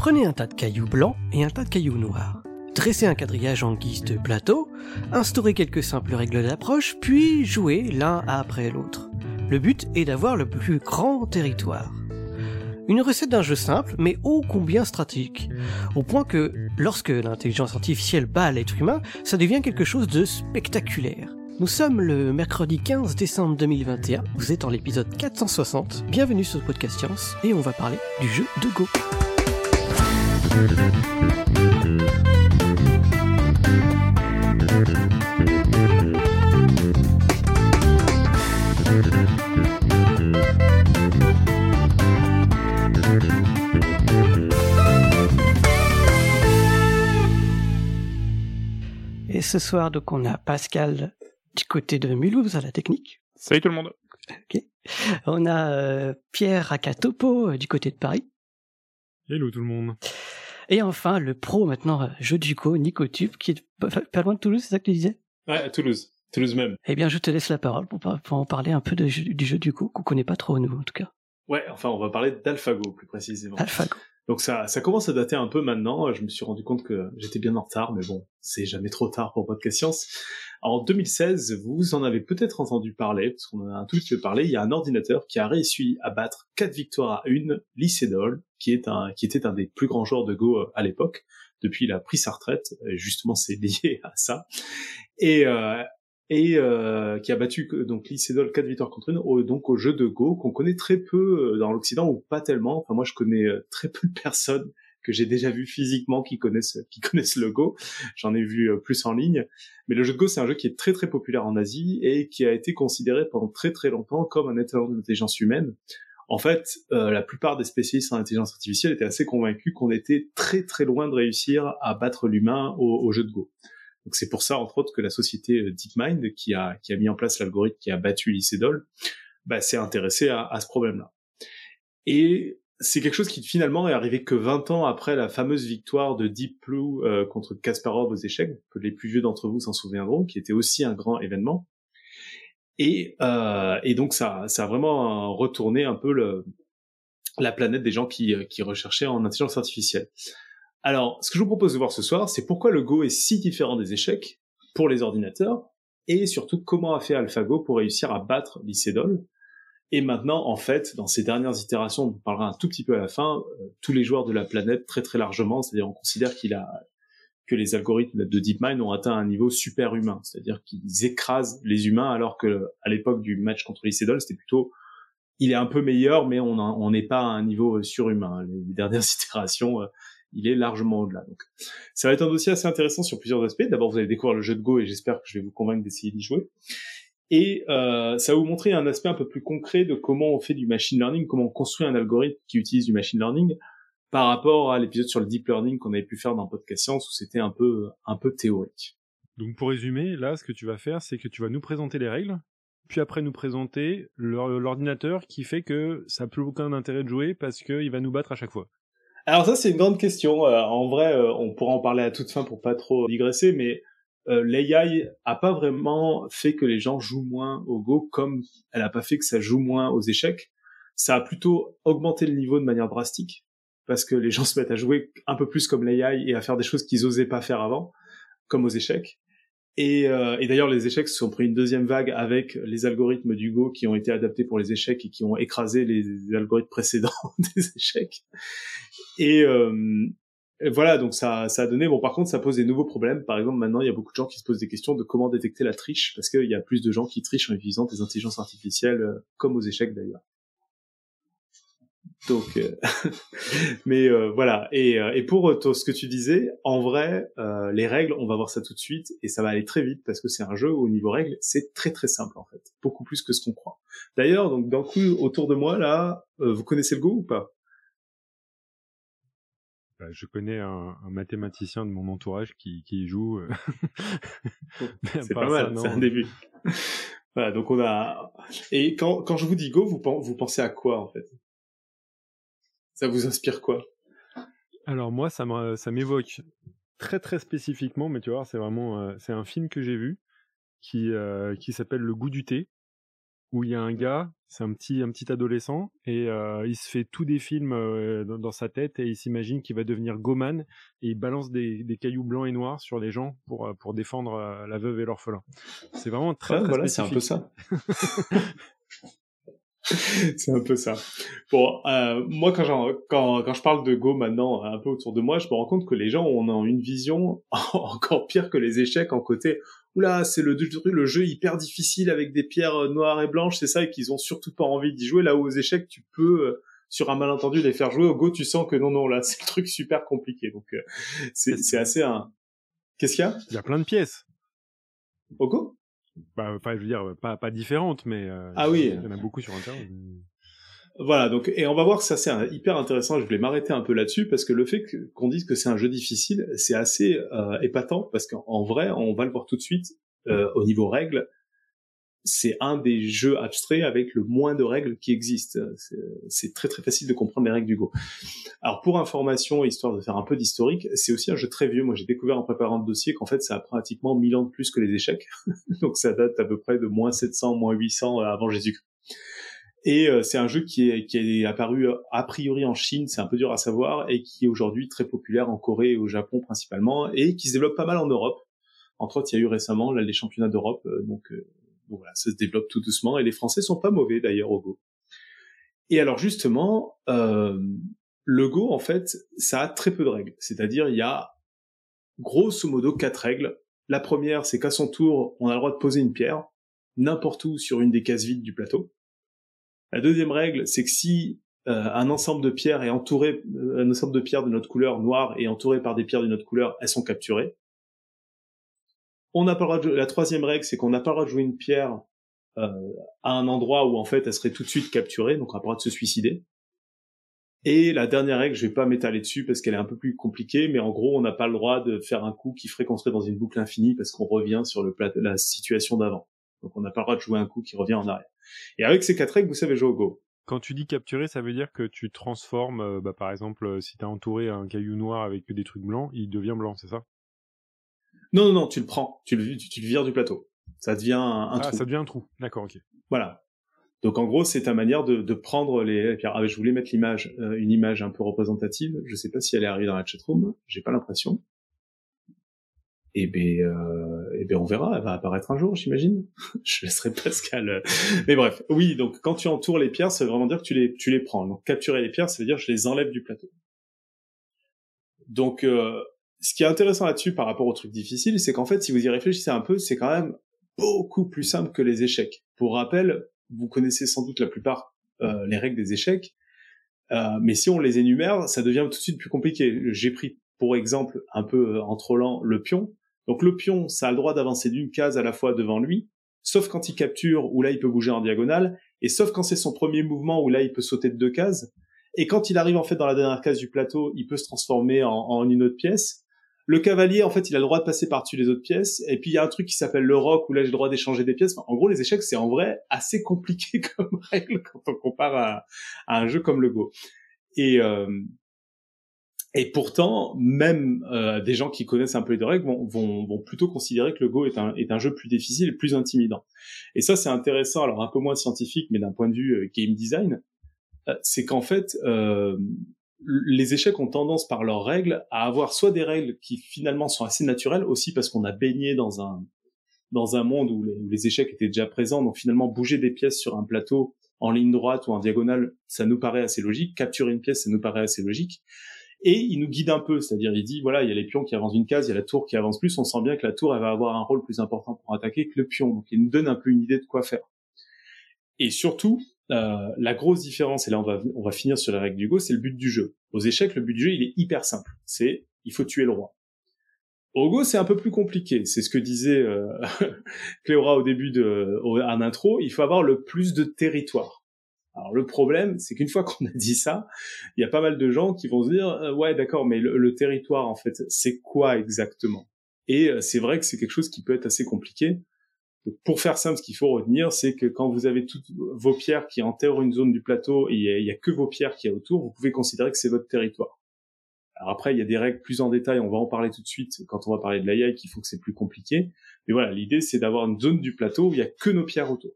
Prenez un tas de cailloux blancs et un tas de cailloux noirs. Dressez un quadrillage en guise de plateau, instaurez quelques simples règles d'approche, puis jouez l'un après l'autre. Le but est d'avoir le plus grand territoire. Une recette d'un jeu simple, mais ô combien stratégique. Au point que, lorsque l'intelligence artificielle bat l'être humain, ça devient quelque chose de spectaculaire. Nous sommes le mercredi 15 décembre 2021, vous êtes en l'épisode 460, bienvenue sur le podcast Science, et on va parler du jeu de Go. Et ce soir, donc, on a Pascal du côté de Mulhouse à la technique. Salut tout le monde. On a euh, Pierre Akatopo euh, du côté de Paris. Hello tout le monde. Et enfin, le pro maintenant, jeu du co, Nico Tube, qui est pas, loin de Toulouse, c'est ça que tu disais? Ouais, à Toulouse. Toulouse même. Eh bien, je te laisse la parole pour, pour en parler un peu de du jeu du co, qu'on connaît pas trop, nous, en tout cas. Ouais, enfin, on va parler d'AlphaGo plus précisément. AlphaGo. Donc ça, ça commence à dater un peu maintenant. Je me suis rendu compte que j'étais bien en retard, mais bon, c'est jamais trop tard pour Podcast Science. En 2016, vous en avez peut-être entendu parler, parce qu'on en a un tout petit peu parlé. Il y a un ordinateur qui a réussi à battre quatre victoires à une Lycédol, qui est un, qui était un des plus grands joueurs de Go euh, à l'époque. Depuis, il a pris sa retraite. Et justement, c'est lié à ça. Et, euh, et euh, qui a battu que- donc Lycédol 4 victoires contre une, donc au jeu de Go qu'on connaît très peu euh, dans l'Occident ou pas tellement. Enfin moi je connais euh, très peu de personnes que j'ai déjà vu physiquement qui connaissent qui connaissent le Go. J'en ai vu euh, plus en ligne, mais le jeu de Go c'est un jeu qui est très très populaire en Asie et qui a été considéré pendant très très longtemps comme un étalon d'intelligence humaine. En fait, euh, la plupart des spécialistes en intelligence artificielle étaient assez convaincus qu'on était très très loin de réussir à battre l'humain au, jeu de Go. Donc c'est pour ça, entre autres, que la société euh, DeepMind, qui a, qui a mis en place l'algorithme qui a battu Lycédol, bah, s'est intéressée à, à ce problème-là. Et c'est quelque chose qui finalement est arrivé que 20 ans après la fameuse victoire de Deep Blue euh, contre Kasparov aux échecs, que les plus vieux d'entre vous s'en souviendront, qui était aussi un grand événement. Et, euh, et donc ça, ça a vraiment retourné un peu le, la planète des gens qui, qui recherchaient en intelligence artificielle. Alors, ce que je vous propose de voir ce soir, c'est pourquoi le Go est si différent des échecs pour les ordinateurs, et surtout comment a fait AlphaGo pour réussir à battre Lycédol. Et maintenant, en fait, dans ces dernières itérations, on parlera un tout petit peu à la fin, euh, tous les joueurs de la planète très très largement, c'est-à-dire on considère qu'il a que les algorithmes de DeepMind ont atteint un niveau super humain, c'est-à-dire qu'ils écrasent les humains, alors que à l'époque du match contre Lycédol, c'était plutôt il est un peu meilleur, mais on n'est pas à un niveau surhumain. Les, les dernières itérations, euh, il est largement au-delà. Donc, ça va être un dossier assez intéressant sur plusieurs aspects. D'abord, vous allez découvrir le jeu de Go et j'espère que je vais vous convaincre d'essayer d'y jouer. Et euh, ça va vous montrer un aspect un peu plus concret de comment on fait du machine learning, comment on construit un algorithme qui utilise du machine learning par rapport à l'épisode sur le deep learning qu'on avait pu faire dans Podcast Science où c'était un peu un peu théorique. Donc pour résumer, là, ce que tu vas faire, c'est que tu vas nous présenter les règles, puis après nous présenter l'or- l'ordinateur qui fait que ça n'a plus aucun intérêt de jouer parce qu'il va nous battre à chaque fois. Alors ça c'est une grande question. Euh, en vrai, euh, on pourra en parler à toute fin pour pas trop digresser, mais euh, l'AI a pas vraiment fait que les gens jouent moins au Go comme elle a pas fait que ça joue moins aux échecs. Ça a plutôt augmenté le niveau de manière drastique parce que les gens se mettent à jouer un peu plus comme l'AI et à faire des choses qu'ils osaient pas faire avant, comme aux échecs. Et, euh, et d'ailleurs, les échecs se sont pris une deuxième vague avec les algorithmes du Go qui ont été adaptés pour les échecs et qui ont écrasé les, les algorithmes précédents des échecs. Et, euh, voilà, donc ça, ça a donné. Bon, par contre, ça pose des nouveaux problèmes. Par exemple, maintenant, il y a beaucoup de gens qui se posent des questions de comment détecter la triche, parce qu'il y a plus de gens qui trichent en utilisant des intelligences artificielles, euh, comme aux échecs d'ailleurs. Donc, euh, mais euh, voilà. Et, euh, et pour euh, toi, ce que tu disais, en vrai, euh, les règles, on va voir ça tout de suite, et ça va aller très vite parce que c'est un jeu où, au niveau règles, c'est très très simple en fait, beaucoup plus que ce qu'on croit. D'ailleurs, donc d'un coup, autour de moi là, vous connaissez le Go ou pas? Je connais un, un mathématicien de mon entourage qui, qui y joue. euh. C'est pas mal, c'est un début. voilà, donc on a. Et quand, quand je vous dis Go, vous, vous pensez à quoi en fait? Ça vous inspire quoi? Alors moi, ça m'évoque très très spécifiquement, mais tu vois, c'est vraiment euh, c'est un film que j'ai vu qui euh, qui s'appelle Le goût du thé. Où il y a un gars, c'est un petit, un petit adolescent, et euh, il se fait tous des films euh, dans, sa tête et il s'imagine qu'il va devenir Goman et il balance des, des, cailloux blancs et noirs sur les gens pour, euh, pour défendre la veuve et l'orphelin. C'est vraiment très, très voilà, c'est un peu ça. c'est un peu ça. Bon, euh, moi quand, quand, quand je parle de Go maintenant un peu autour de moi, je me rends compte que les gens ont une vision encore pire que les échecs en côté oula, c'est le, le jeu hyper difficile avec des pierres euh, noires et blanches, c'est ça, et qu'ils ont surtout pas envie d'y jouer. Là où aux échecs, tu peux, euh, sur un malentendu, les faire jouer. Au Go, tu sens que non, non, là, c'est le truc super compliqué. Donc, euh, c'est, c'est assez un... Qu'est-ce qu'il y a? Il y a plein de pièces. Au Go? Bah, enfin, je veux dire, pas, pas différentes, mais ah oui. il y en a beaucoup sur Internet. Voilà, donc et on va voir que ça c'est hyper intéressant. Je voulais m'arrêter un peu là-dessus parce que le fait qu'on dise que c'est un jeu difficile, c'est assez euh, épatant parce qu'en vrai, on va le voir tout de suite euh, au niveau règles, c'est un des jeux abstraits avec le moins de règles qui existent. C'est très très facile de comprendre les règles du Go. Alors pour information, histoire de faire un peu d'historique, c'est aussi un jeu très vieux. Moi j'ai découvert en préparant le dossier qu'en fait ça a pratiquement 1000 ans de plus que les échecs. Donc ça date à peu près de moins 700, moins 800 avant Jésus-Christ. Et euh, c'est un jeu qui est, qui est apparu euh, a priori en Chine, c'est un peu dur à savoir, et qui est aujourd'hui très populaire en Corée et au Japon principalement, et qui se développe pas mal en Europe. Entre autres, il y a eu récemment les championnats d'Europe, euh, donc, voilà, ça se développe tout doucement, et les Français sont pas mauvais d'ailleurs au Go. Et alors justement, le Go, en fait, ça a très peu de règles. C'est-à-dire, il y a grosso modo quatre règles. La première, c'est qu'à son tour, on a le droit de poser une pierre, n'importe où sur une des cases vides du plateau. La deuxième règle, c'est que si euh, un ensemble de pierres est entouré, euh, un ensemble de pierres de notre couleur noire est entouré par des pierres de notre couleur, elles sont capturées. On n'a pas le droit la troisième règle, c'est qu'on n'a pas le droit de jouer une pierre euh, à un endroit où en fait elle serait tout de suite capturée, donc on n'a pas le droit de se suicider. Et la dernière règle, je vais pas m'étaler dessus parce qu'elle est un peu plus compliquée, mais en gros, on n'a pas le droit de faire un coup qui ferait qu'on serait dans une boucle infinie parce qu'on revient sur le la situation d'avant. Donc on n'a pas le droit de jouer un coup qui revient en arrière. Et avec ces quatre règles, vous savez jouer au Go. Quand tu dis capturer, ça veut dire que tu transformes, euh, bah, par exemple, euh, si tu as entouré un caillou noir avec des trucs blancs, il devient blanc, c'est ça? Non, non, non, tu le prends, tu le, tu, le vires du plateau. Ça devient un, ah, trou. ça devient un trou, d'accord, ok. Voilà. Donc en gros, c'est ta manière de, de prendre les. Ah, je voulais mettre l'image, euh, une image un peu représentative. Je sais pas si elle est arrivée dans la chatroom, j'ai pas l'impression et eh ben, euh, eh ben on verra, elle va apparaître un jour, j'imagine. je laisserai Pascal. Euh. Mais bref, oui, donc quand tu entoures les pierres, ça veut vraiment dire que tu les, tu les prends. Donc capturer les pierres, ça veut dire que je les enlève du plateau. Donc, euh, ce qui est intéressant là-dessus par rapport au truc difficile, c'est qu'en fait, si vous y réfléchissez un peu, c'est quand même beaucoup plus simple que les échecs. Pour rappel, vous connaissez sans doute la plupart euh, les règles des échecs, euh, mais si on les énumère, ça devient tout de suite plus compliqué. J'ai pris pour exemple, un peu en trollant le pion, donc le pion, ça a le droit d'avancer d'une case à la fois devant lui, sauf quand il capture, où là il peut bouger en diagonale, et sauf quand c'est son premier mouvement, où là il peut sauter de deux cases. Et quand il arrive en fait dans la dernière case du plateau, il peut se transformer en, une autre pièce. Le cavalier, en fait, il a le droit de passer par-dessus les autres pièces. Et puis il y a un truc qui s'appelle le roc, où là j'ai le droit d'échanger des pièces. en gros, les échecs, c'est en vrai assez compliqué comme règle quand on compare à, un jeu comme le Go. Et, euh, et pourtant, même euh, des gens qui connaissent un peu les règles vont, vont, vont, plutôt considérer que le Go est un, est un jeu plus difficile et plus intimidant. Et ça, c'est intéressant, alors un peu moins scientifique, mais d'un point de vue euh, game design, euh, c'est qu'en fait, euh, les échecs ont tendance par leurs règles à avoir soit des règles qui finalement sont assez naturelles, aussi parce qu'on a baigné dans un dans un monde où les, où les échecs étaient déjà présents, donc finalement bouger des pièces sur un plateau en ligne droite ou en diagonale, ça nous paraît assez logique. Capturer une pièce, ça nous paraît assez logique et il nous guide un peu, c'est-à-dire il dit voilà il y a les pions qui avancent d'une case, il y a la tour qui avance plus, on sent bien que la tour elle va avoir un rôle plus important pour attaquer que le pion, donc il nous donne un peu une idée de quoi faire. Et surtout euh, la grosse différence, et là on va on va finir sur la règle du go, c'est le but du jeu. Aux échecs le but du jeu il est hyper simple, c'est il faut tuer le roi. Au Go, c'est un peu plus compliqué. C'est ce que disait euh, Cléora au début de en intro. Il faut avoir le plus de territoire. Alors le problème, c'est qu'une fois qu'on a dit ça, il y a pas mal de gens qui vont se dire euh, ouais d'accord, mais le, territoire en fait, c'est quoi exactement? Et euh, c'est vrai que c'est quelque chose qui peut être assez compliqué. pour faire simple, ce qu'il faut retenir, c'est que quand vous avez toutes vos pierres qui enterrent une zone du plateau et il y, a que vos pierres qui y a autour, vous pouvez considérer que c'est votre territoire. Alors après, il y a des règles plus en détail, on va en parler tout de suite quand on va parler de l'AI, qui font que c'est plus compliqué. Mais voilà, l'idée c'est d'avoir une zone du plateau où il y a que nos pierres autour.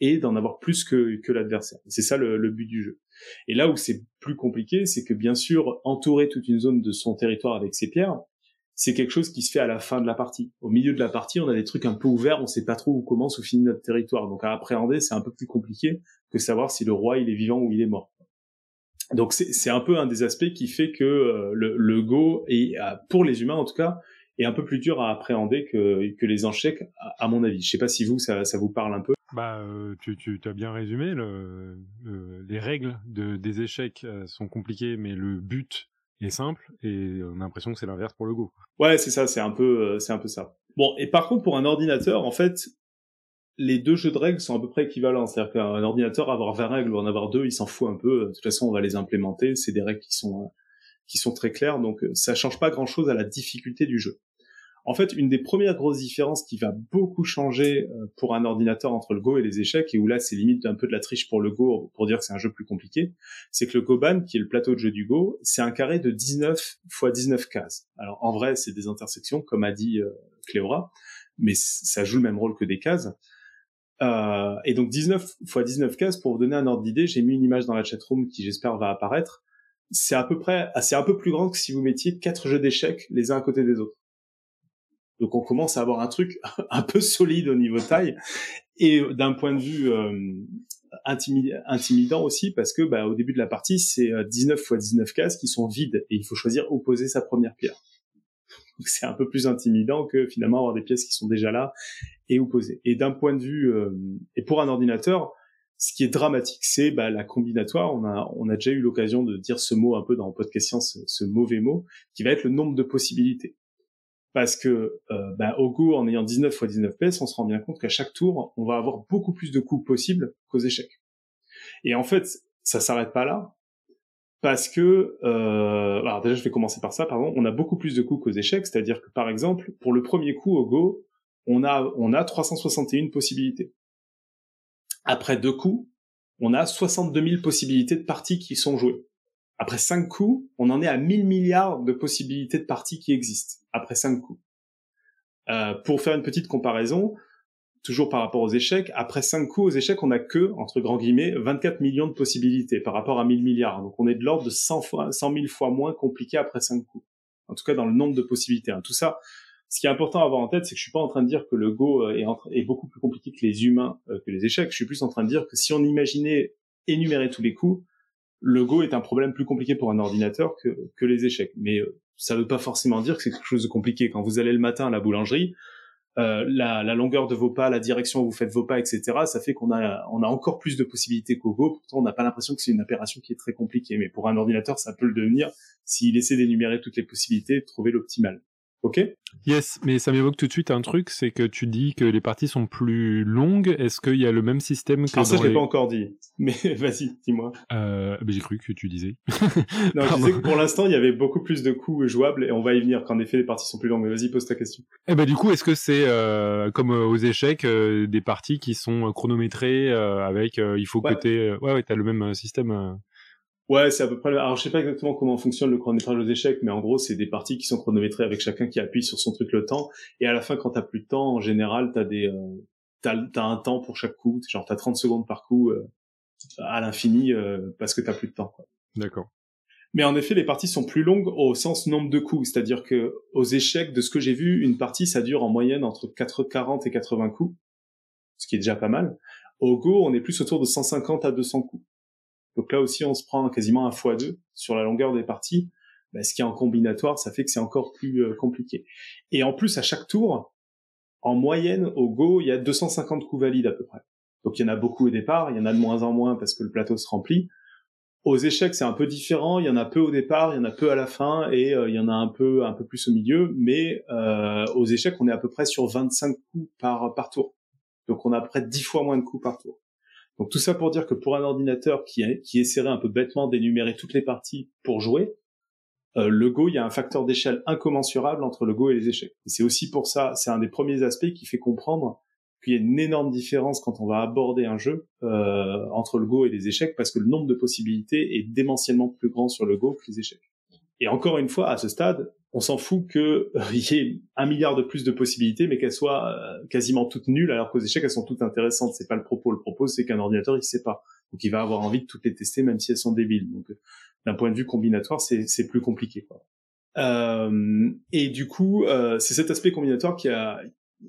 Et d'en avoir plus que, que l'adversaire. C'est ça le, le, but du jeu. Et là où c'est plus compliqué, c'est que bien sûr, entourer toute une zone de son territoire avec ses pierres, c'est quelque chose qui se fait à la fin de la partie. Au milieu de la partie, on a des trucs un peu ouverts, on sait pas trop où commence ou finit notre territoire. Donc à appréhender, c'est un peu plus compliqué que savoir si le roi il est vivant ou il est mort. Donc c'est un peu un des aspects qui fait que euh, le, le, Go, est, pour les humains en tout cas, est un peu plus dur à appréhender que, que les échecs, à, mon avis. Je sais pas si vous, ça, ça vous parle un peu. Bah, euh, tu, tu as bien résumé. Le, les règles de, des échecs euh, sont compliquées, mais le but est simple et on a l'impression que c'est l'inverse pour le Go. Ouais, c'est ça, c'est un peu, euh, c'est un peu ça. Bon, et par contre pour un ordinateur, en fait, les deux jeux de règles sont à peu près équivalents. C'est-à-dire qu'un ordinateur avoir 20 règles ou en avoir deux, il s'en fout un peu. De toute façon, on va les implémenter. C'est des règles qui sont euh, qui sont très claires, donc ça change pas grand-chose à la difficulté du jeu. En fait, une des premières grosses différences qui va beaucoup changer euh, pour un ordinateur entre le Go et les échecs, et où là c'est limite un peu de la triche pour le Go pour dire que c'est un jeu plus compliqué, c'est que le Goban, qui est le plateau de jeu du Go, c'est un carré de 19 x 19 cases. Alors en vrai, c'est des intersections, comme a dit euh, Cléora, mais ça joue le même rôle que des cases. Euh, et donc 19 x 19 cases, pour vous donner un ordre d'idée, j'ai mis une image dans la chatroom qui j'espère va apparaître. C'est à peu près, c'est un peu plus grand que si vous mettiez quatre jeux d'échecs les uns à côté des autres. Donc on commence à avoir un truc un peu solide au niveau taille et d'un point de vue euh, intimidant aussi parce que bah, au début de la partie c'est 19 x 19 cases qui sont vides et il faut choisir où poser sa première pierre. Donc c'est un peu plus intimidant que finalement avoir des pièces qui sont déjà là et où poser. Et d'un point de vue euh, et pour un ordinateur, ce qui est dramatique, c'est bah, la combinatoire. On a, on a déjà eu l'occasion de dire ce mot un peu dans Podcast Science, ce mauvais mot, qui va être le nombre de possibilités parce que euh, bah, au Go, en ayant 19 x 19 pièces, on se rend bien compte qu'à chaque tour, on va avoir beaucoup plus de coups possibles qu'aux échecs. Et en fait, ça s'arrête pas là, parce que, euh, alors déjà, je vais commencer par ça, pardon, on a beaucoup plus de coups qu'aux échecs, c'est-à-dire que par exemple, pour le premier coup au Go, on a, on a 361 possibilités. Après deux coups, on a 62 000 possibilités de parties qui sont jouées. Après cinq coups, on en est à 1000 milliards de possibilités de parties qui existent après cinq coups. Euh, pour faire une petite comparaison, toujours par rapport aux échecs, après cinq coups aux échecs, on a que, entre grands guillemets, 24 millions de possibilités par rapport à 1000 milliards. Donc on est de l'ordre de 100 fois, 100 000 fois moins compliqué après cinq coups. En tout cas, dans le nombre de possibilités. Hein. Tout ça, ce qui est important à avoir en tête, c'est que je suis pas en train de dire que le Go euh, est, est beaucoup plus compliqué que les humains, euh, que les échecs. Je suis plus en train de dire que si on imaginait énumérer tous les coups, le Go est un problème plus compliqué pour un ordinateur que, que les échecs. Mais euh, ça ne veut pas forcément dire que c'est quelque chose de compliqué. Quand vous allez le matin à la boulangerie, euh, la, la, longueur de vos pas, la direction où vous faites vos pas, etc., ça fait qu'on a, on a encore plus de possibilités qu'au Go. Pourtant, on n'a pas l'impression que c'est une opération qui est très compliquée. Mais pour un ordinateur, ça peut le devenir s'il essaie d'énumérer toutes les possibilités, de trouver l'optimal. Ok Yes, mais ça m'évoque tout de suite un truc, c'est que tu dis que les parties sont plus longues. Est-ce qu'il y a le même système que Alors ça, je l'ai pas encore dit. Mais vas-y, dis-moi. Euh, j'ai cru que tu disais. non, je disais que pour l'instant, il y avait beaucoup plus de coups jouables et on va y venir. Qu'en effet, les parties sont plus longues. Mais vas-y, pose ta question. Eh ben du coup, est-ce que c'est euh, comme euh, aux échecs euh, des parties qui sont chronométrées avec il faut ouais. que ouais ouais t'as le même système. Ouais, c'est à peu près. Alors, je sais pas exactement comment fonctionne le chronométrage aux échecs, mais en gros, c'est des parties qui sont chronométrées avec chacun qui appuie sur son truc le temps. Et à la fin, quand t'as plus de temps, en général, t'as des, euh, t'as, t'as un temps pour chaque coup. Genre, t'as 30 secondes par coup euh, à l'infini euh, parce que t'as plus de temps. Quoi. D'accord. Mais en effet, les parties sont plus longues au sens nombre de coups. C'est-à-dire que aux échecs, de ce que j'ai vu, une partie, ça dure en moyenne entre 40 et 80 coups, ce qui est déjà pas mal. Au Go, on est plus autour de 150 à 200 coups. Donc là aussi, on se prend quasiment un fois deux sur la longueur des parties. Bah, ce qui est en combinatoire, ça fait que c'est encore plus euh, compliqué. Et en plus, à chaque tour, en moyenne, au Go, il y a 250 coups valides à peu près. Donc il y en a beaucoup au départ, il y en a de moins en moins parce que le plateau se remplit. Aux échecs, c'est un peu différent. Il y en a peu au départ, il y en a peu à la fin, et euh, il y en a un peu, un peu plus au milieu. Mais euh, aux échecs, on est à peu près sur 25 coups par par tour. Donc on a à peu près 10 fois moins de coups par tour. Donc tout ça pour dire que pour un ordinateur qui, qui essaierait un peu bêtement d'énumérer toutes les parties pour jouer, euh, le Go, il y a un facteur d'échelle incommensurable entre le Go et les échecs. Et c'est aussi pour ça, c'est un des premiers aspects qui fait comprendre qu'il y a une énorme différence quand on va aborder un jeu euh, entre le Go et les échecs, parce que le nombre de possibilités est démentiellement plus grand sur le Go que les échecs. Et encore une fois, à ce stade, on s'en fout que y ait un milliard de plus de possibilités, mais qu'elles soient euh, quasiment toutes nulles, alors qu'aux échecs elles sont toutes intéressantes. C'est pas le propos. Le propos c'est qu'un ordinateur il sait pas, donc il va avoir envie de toutes les tester, même si elles sont débiles. Donc d'un point de vue combinatoire, c'est plus compliqué. Quoi. Euh, et du coup, euh, c'est cet aspect combinatoire qui a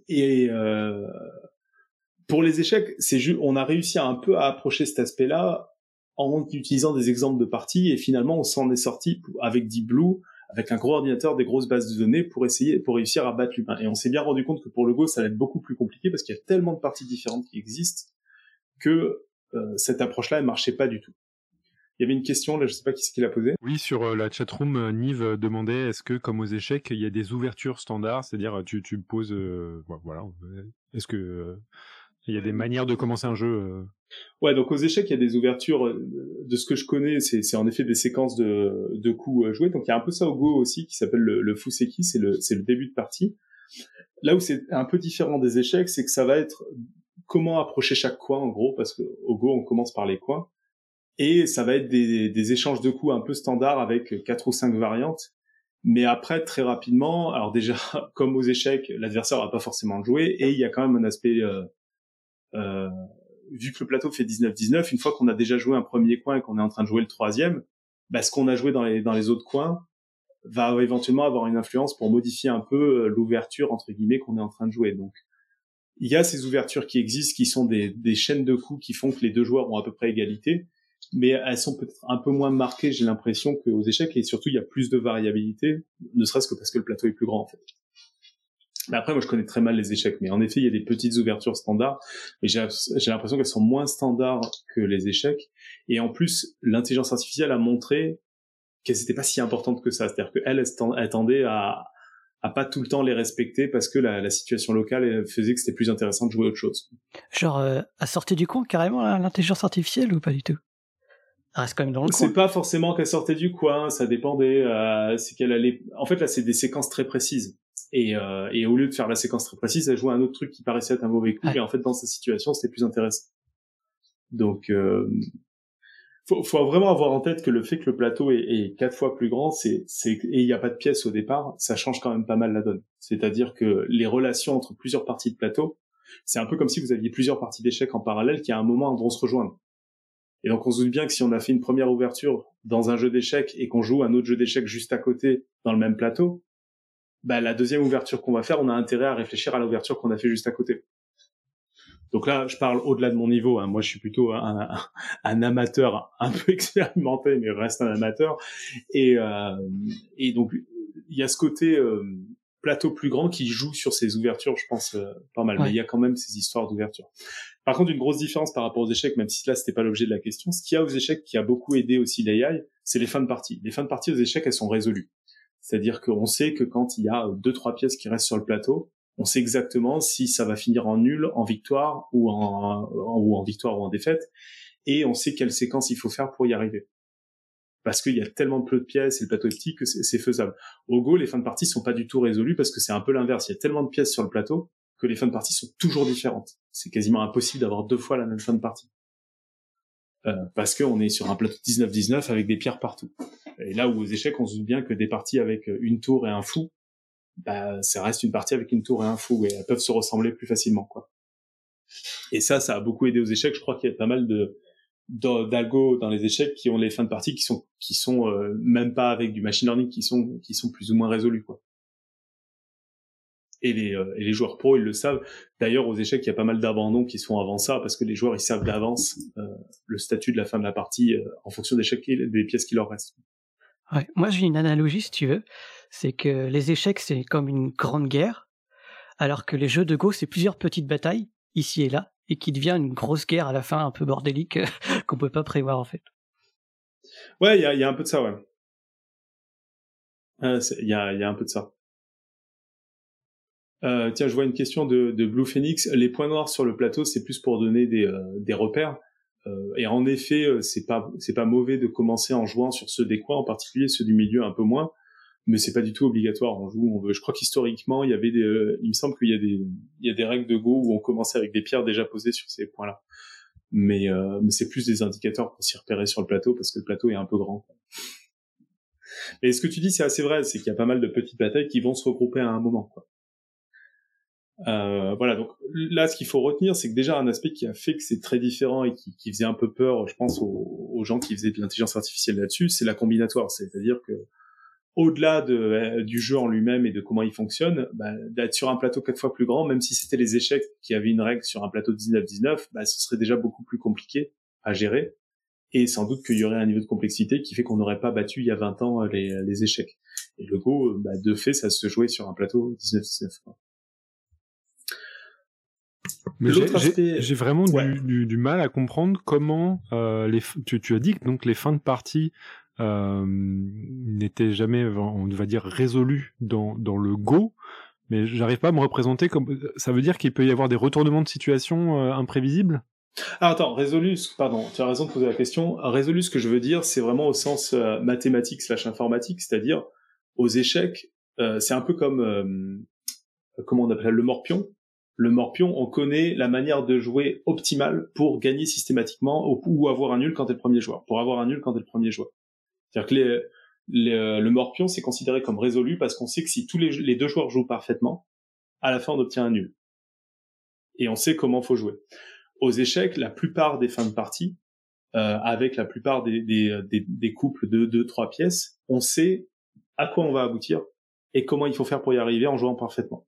et euh, pour les échecs, c'est on a réussi un peu à approcher cet aspect-là en utilisant des exemples de parties et finalement on s'en est sorti avec Deep Blue avec un gros ordinateur, des grosses bases de données pour essayer, pour réussir à battre l'humain. Et on s'est bien rendu compte que pour le Go, ça va être beaucoup plus compliqué parce qu'il y a tellement de parties différentes qui existent que euh, cette approche-là, elle marchait pas du tout. Il y avait une question, là, je sais pas qui c'est qui l'a posée. Oui, sur euh, la chatroom, euh, Nive demandait est-ce que, comme aux échecs, il y a des ouvertures standards, c'est-à-dire tu, tu poses, voilà, est-ce que il y a des manières de commencer un jeu Ouais, donc aux échecs, il y a des ouvertures. Euh, de ce que je connais, c'est en effet des séquences de, de coups euh, joués. Donc il y a un peu ça au Go aussi, qui s'appelle le, le Fuseki, c'est le, le début de partie. Là où c'est un peu différent des échecs, c'est que ça va être comment approcher chaque coin, en gros, parce que au Go, on commence par les coins. Et ça va être des, des échanges de coups un peu standards avec quatre ou cinq variantes. Mais après, très rapidement, alors déjà, comme aux échecs, l'adversaire va pas forcément jouer, et il y a quand même un aspect euh, euh, vu que le plateau fait 19-19, une fois qu'on a déjà joué un premier coin et qu'on est en train de jouer le troisième, bah, ce qu'on a joué dans les, autres coins va éventuellement avoir une influence pour modifier un peu euh, l'ouverture, entre guillemets, qu'on est en train de jouer. Donc, il y a ces ouvertures qui existent, qui sont des, des chaînes de coups qui font que les deux joueurs ont à peu près égalité, mais elles sont peut-être un peu moins marquées, j'ai l'impression, qu'aux échecs, et surtout, il y a plus de variabilité, ne serait-ce que parce que le plateau est plus grand, en fait. Mais après, moi, je connais très mal les échecs. Mais en effet, il y a des petites ouvertures standards. Mais j'ai l'impression qu'elles sont moins standards que les échecs. Et en plus, l'intelligence artificielle a montré qu'elles n'étaient pas si importantes que ça. C'est-à-dire qu'elle, elle tendait à, à pas tout le temps les respecter parce que la, la situation locale faisait que c'était plus intéressant de jouer autre chose. Genre, euh, à sortir du coin carrément l'intelligence artificielle ou pas du tout? Elle reste quand même dans le coin. C'est pas forcément qu'elle sortait du coin, ça dépendait. Euh, c'est qu'elle allait. En fait, là, c'est des séquences très précises. Et, euh, et, au lieu de faire la séquence très précise, elle jouait un autre truc qui paraissait être un mauvais coup. Et en fait, dans sa situation, c'était plus intéressant. Donc, euh, faut, faut vraiment avoir en tête que le fait que le plateau est, est quatre fois plus grand, c'est, c'est et il n'y a pas de pièces au départ, ça change quand même pas mal la donne. C'est-à-dire que les relations entre plusieurs parties de plateau, c'est un peu comme si vous aviez plusieurs parties d'échecs en parallèle qui à un moment vont se rejoindre. Et donc on se doute bien que si on a fait une première ouverture dans un jeu d'échecs et qu'on joue un autre jeu d'échecs juste à côté dans le même plateau, bah, la deuxième ouverture qu'on va faire, on a intérêt à réfléchir à l'ouverture qu'on a fait juste à côté. Donc là, je parle au-delà de mon niveau. Hein. Moi, je suis plutôt un, un, amateur un peu expérimenté, mais reste un amateur. Et, euh, et donc, il y a ce côté euh, plateau plus grand qui joue sur ces ouvertures, je pense, euh, pas mal. Mais il y a quand même ces histoires d'ouverture. Par contre, une grosse différence par rapport aux échecs, même si là, c'était pas l'objet de la question, ce qu'il y a aux échecs qui a beaucoup aidé aussi l'AI, c'est les fins de partie. Les fins de partie aux échecs, elles sont résolues. C'est-à-dire qu'on sait que quand il y a deux trois pièces qui restent sur le plateau, on sait exactement si ça va finir en nul, en victoire ou en, ou en victoire ou en défaite, et on sait quelle séquence il faut faire pour y arriver. Parce qu'il y a tellement peu de pièces et le plateau est petit que c'est faisable. Au Go, les fins de partie sont pas du tout résolues parce que c'est un peu l'inverse. Il y a tellement de pièces sur le plateau que les fins de partie sont toujours différentes. C'est quasiment impossible d'avoir deux fois la même fin de partie. Euh, parce qu'on est sur un plateau 19-19 avec des pierres partout. Et là où aux échecs, on se doute bien que des parties avec une tour et un fou, bah, ça reste une partie avec une tour et un fou, et elles peuvent se ressembler plus facilement, quoi. Et ça, ça a beaucoup aidé aux échecs. Je crois qu'il y a pas mal de d'algo dans les échecs qui ont les fins de partie qui sont qui sont euh, même pas avec du machine learning qui sont qui sont plus ou moins résolues quoi et les, euh, et les joueurs pro ils le savent. D'ailleurs aux échecs il y a pas mal d'abandons qui sont avant ça parce que les joueurs ils savent d'avance euh, le statut de la fin de la partie en fonction des, des pièces qui leur restent. Ouais. Moi, j'ai une analogie, si tu veux. C'est que les échecs, c'est comme une grande guerre, alors que les jeux de Go, c'est plusieurs petites batailles, ici et là, et qui devient une grosse guerre à la fin, un peu bordélique, qu'on peut pas prévoir, en fait. Ouais, il y a, y a, un peu de ça, ouais. Il y, a, y, a, un peu de ça. Euh, tiens, je vois une question de, de, Blue Phoenix. Les points noirs sur le plateau, c'est plus pour donner des, euh, des repères. Euh, et en effet, euh, c'est pas c'est pas mauvais de commencer en jouant sur ceux des coins, en particulier ceux du milieu un peu moins, mais c'est pas du tout obligatoire. On joue, on veut. Je crois qu'historiquement, il y avait des, euh, il me semble qu'il y a des il y a des règles de Go où on commençait avec des pierres déjà posées sur ces points-là. Mais mais c'est plus des indicateurs pour s'y repérer sur le plateau parce que le plateau est un peu grand. Mais ce que tu dis, c'est assez vrai, c'est qu'il y a pas mal de petites batailles qui vont se regrouper à un moment. Quoi. Euh, voilà, donc là, ce qu'il faut retenir, c'est que déjà un aspect qui a fait que c'est très différent et qui, faisait un peu peur, je pense, aux, gens qui faisaient de l'intelligence artificielle là-dessus, c'est la combinatoire. C'est-à-dire que au-delà de, euh, du jeu en lui-même et de comment il fonctionne, bah, d'être sur un plateau quatre fois plus grand, même si c'était les échecs qui avaient une règle sur un plateau 19-19, bah, ce serait déjà beaucoup plus compliqué à gérer. Et sans doute qu'il y aurait un niveau de complexité qui fait qu'on n'aurait pas battu il y a 20 ans les, les échecs. Et le Go, bah, de fait, ça se jouait sur un plateau 19-19. Mais j'ai vraiment du, du, mal à comprendre comment euh, les. Tu, tu, as dit que donc les fins de partie euh, n'étaient jamais, on va dire, résolues dans, dans le Go, mais j'arrive pas à me représenter comme. Ça veut dire qu'il peut y avoir des retournements de situation euh, imprévisibles? Ah, attends, résolu, pardon, tu as raison de poser la question. Résolu, ce que je veux dire, c'est vraiment au sens euh, mathématique slash informatique, c'est-à-dire aux échecs, euh, c'est un peu comme, euh, comment on appelle le morpion? Le morpion, on connaît la manière de jouer optimale pour gagner systématiquement ou, avoir un nul quand t'es le premier joueur. Pour avoir un nul quand t'es le premier joueur. C'est-à-dire que le morpion, c'est considéré comme résolu parce qu'on sait que si tous les, deux joueurs jouent parfaitement, à la fin on obtient un nul. Et on sait comment faut jouer. Aux échecs, la plupart des fins de partie, euh, avec la plupart des, des couples de deux, trois pièces, on sait à quoi on va aboutir et comment il faut faire pour y arriver en jouant parfaitement.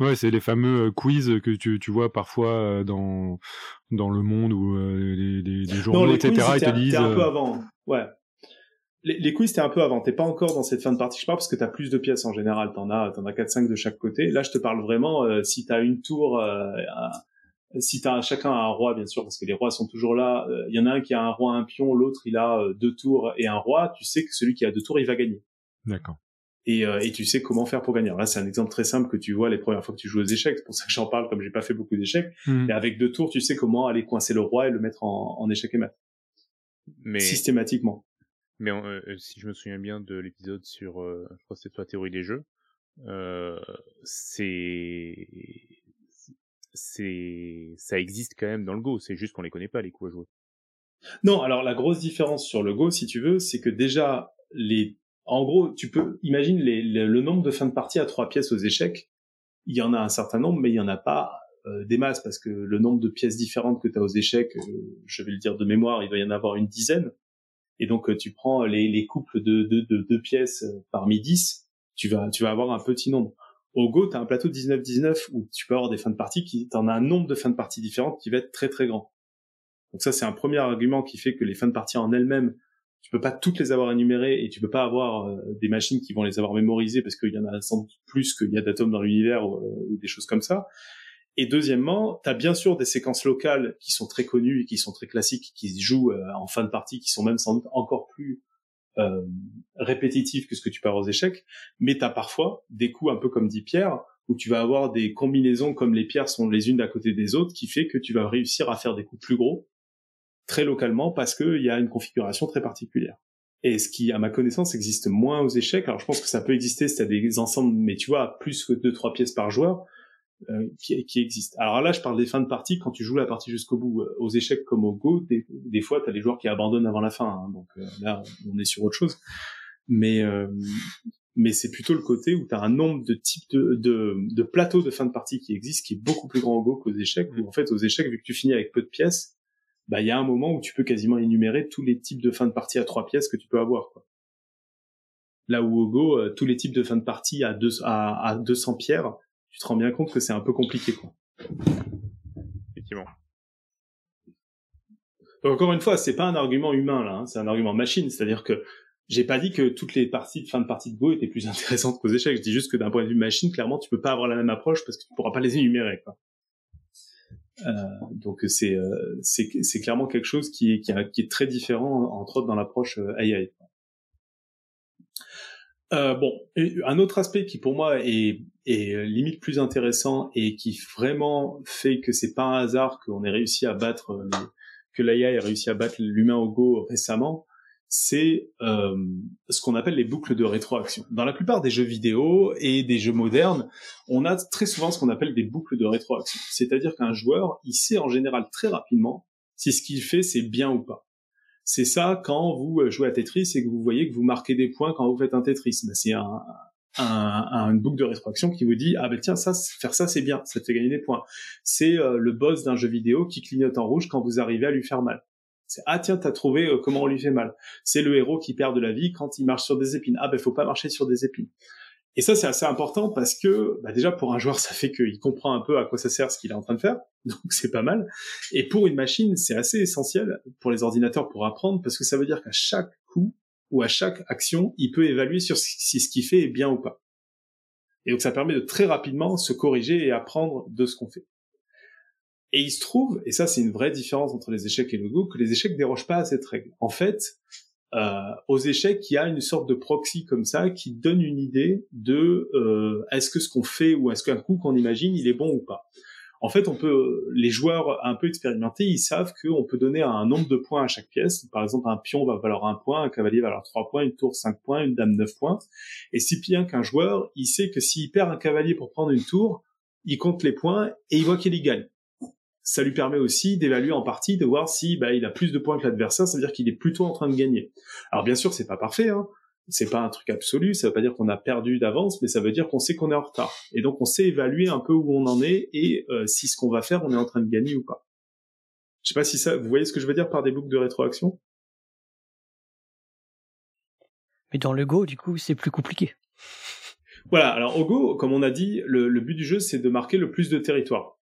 Ouais, c'est les fameux euh, quiz que tu, tu vois parfois euh, dans dans le monde ou euh, les, les, les, journaux, etc. Ils te disent. un peu avant. Ouais. Les, les quiz, t'es un peu avant. T'es pas encore dans cette fin de partie, je parle, parce que t'as plus de pièces en général. T'en as, t'en as 4-5 de chaque côté. Là, je te parle vraiment, euh, si t'as une tour, euh, si t'as chacun a un roi, bien sûr, parce que les rois sont toujours là. Il y en a un qui a un roi, un pion, l'autre il a deux tours et un roi. Tu sais que celui qui a deux tours, il va gagner. D'accord et, euh, et tu sais comment faire pour gagner. là, c'est un exemple très simple que tu vois les premières fois que tu joues aux échecs. C'est pour ça que j'en parle, comme j'ai pas fait beaucoup d'échecs. Mmh. Et avec deux tours, tu sais comment aller coincer le roi et le mettre en, en échec et mat. Mais systématiquement. Mais euh, euh, si je me souviens bien de l'épisode sur, euh, je crois que c'était la théorie des jeux, euh, c'est c'est ça existe quand même dans le Go. C'est juste qu'on les connaît pas les coups à jouer. Non, alors la grosse différence sur le Go, si tu veux, c'est que déjà les en gros, tu peux imagine le nombre de fins de partie à trois pièces aux échecs. Il y en a un certain nombre, mais il y en a pas euh, des masses parce que le nombre de pièces différentes que tu as aux échecs, euh, je vais le dire de mémoire, il va y en avoir une dizaine. Et donc euh, tu prends les, couples de deux pièces parmi dix, tu vas tu vas avoir un petit nombre. Au Go, tu as un plateau 19-19 où tu peux avoir des fins de partie qui en as un nombre de fins de partie différentes qui va être très très grand. Donc ça c'est un premier argument qui fait que les fins de partie en elles-mêmes tu peux pas toutes les avoir énumérées et tu peux pas avoir euh, des machines qui vont les avoir mémorisées parce qu'il y en a sans doute plus qu'il y a d'atomes dans l'univers ou, euh, des choses comme ça. Et deuxièmement, tu as bien sûr des séquences locales qui sont très connues et qui sont très classiques, qui se jouent euh, en fin de partie, qui sont même sans doute encore plus euh, répétitives que ce que tu peux avoir aux échecs. Mais tu as parfois des coups un peu comme dit Pierre, où tu vas avoir des combinaisons comme les pierres sont les unes à côté des autres, qui fait que tu vas réussir à faire des coups plus gros très localement parce qu'il y a une configuration très particulière. Et ce qui, à ma connaissance, existe moins aux échecs. Alors, je pense que ça peut exister si tu des ensembles, mais tu vois, plus que deux, trois pièces par joueur, euh, qui, qui existent. Alors là, je parle des fins de partie, quand tu joues la partie jusqu'au bout. Euh, aux échecs comme au Go, des, des fois, tu as des joueurs qui abandonnent avant la fin. Hein. donc euh, là, on est sur autre chose. Mais, euh, mais c'est plutôt le côté où tu as un nombre de types de, de, de, plateaux de fin de partie qui existent, qui est beaucoup plus grand au Go qu'aux échecs. Où en fait, aux échecs, vu que tu finis avec peu de pièces, bah il y a un moment où tu peux quasiment énumérer tous les types de fin de partie à trois pièces que tu peux avoir. Quoi. Là où au Go, euh, tous les types de fin de partie à, deux, à, à 200 pierres, tu te rends bien compte que c'est un peu compliqué. Quoi. Effectivement. encore une fois, c'est pas un argument humain là, hein, c'est un argument machine, c'est-à-dire que j'ai pas dit que toutes les parties de fin de partie de Go étaient plus intéressantes qu'aux échecs. Je dis juste que d'un point de vue machine, clairement, tu peux pas avoir la même approche parce que tu pourras pas les énumérer. Quoi. Euh, donc c'est euh, c'est clairement quelque chose qui est qui, qui, est très différent entre autres dans l'approche AI. Euh, euh, bon, un autre aspect qui pour moi est, est limite plus intéressant et qui vraiment fait que c'est pas un hasard qu'on ait réussi à battre que l'AI ait réussi à battre l'humain au Go récemment, c'est euh, ce qu'on appelle les boucles de rétroaction. Dans la plupart des jeux vidéo et des jeux modernes, on a très souvent ce qu'on appelle des boucles de rétroaction. C'est-à-dire qu'un joueur, il sait en général très rapidement si ce qu'il fait c'est bien ou pas. C'est ça quand vous jouez à Tetris et que vous voyez que vous marquez des points quand vous faites un Tetris. Ben, c'est un, un, une boucle de rétroaction qui vous dit ah ben tiens ça faire ça c'est bien ça te fait gagner des points c'est euh, le boss d'un jeu vidéo qui clignote en rouge quand vous arrivez à lui faire mal ah tiens t'as trouvé euh, comment on lui fait mal. C'est le héros qui perd de la vie quand il marche sur des épines. Ah ben faut pas marcher sur des épines. Et ça c'est assez important parce que bah, déjà pour un joueur ça fait qu'il comprend un peu à quoi ça sert ce qu'il est en train de faire. Donc c'est pas mal. Et pour une machine c'est assez essentiel pour les ordinateurs pour apprendre parce que ça veut dire qu'à chaque coup où à chaque action, il peut évaluer si ce qu'il fait est bien ou pas. Et donc ça permet de très rapidement se corriger et apprendre de ce qu'on fait. Et il se trouve, et ça c'est une vraie différence entre les échecs et le Go, que les échecs dérogent pas à cette règle. En fait, euh, aux échecs, il y a une sorte de proxy comme ça qui donne une idée de euh, est-ce que ce qu'on fait ou est-ce qu'un coup qu'on imagine il est bon ou pas en fait, on peut, les joueurs un peu expérimentés, ils savent qu'on peut donner un nombre de points à chaque pièce. Par exemple, un pion va valoir un point, un cavalier va valoir trois points, une tour cinq points, une dame neuf points. Et si bien qu'un joueur, il sait que s'il perd un cavalier pour prendre une tour, il compte les points et il voit qu'il y gagne. Ça lui permet aussi d'évaluer en partie, de voir si bah, il a plus de points que l'adversaire, ça veut dire qu'il est plutôt en train de gagner. Alors bien sûr, c'est pas parfait, hein c'est pas un truc absolu, ça veut pas dire qu'on a perdu d'avance, mais ça veut dire qu'on sait qu'on est en retard. Et donc on sait évaluer un peu où on en est et euh, si ce qu'on va faire, on est en train de gagner ou pas. Je sais pas si ça, vous voyez ce que je veux dire par des boucles de rétroaction? Mais dans le Go, du coup, c'est plus compliqué. Voilà, alors au Go, comme on a dit, le but du jeu, c'est de marquer le plus de territoire.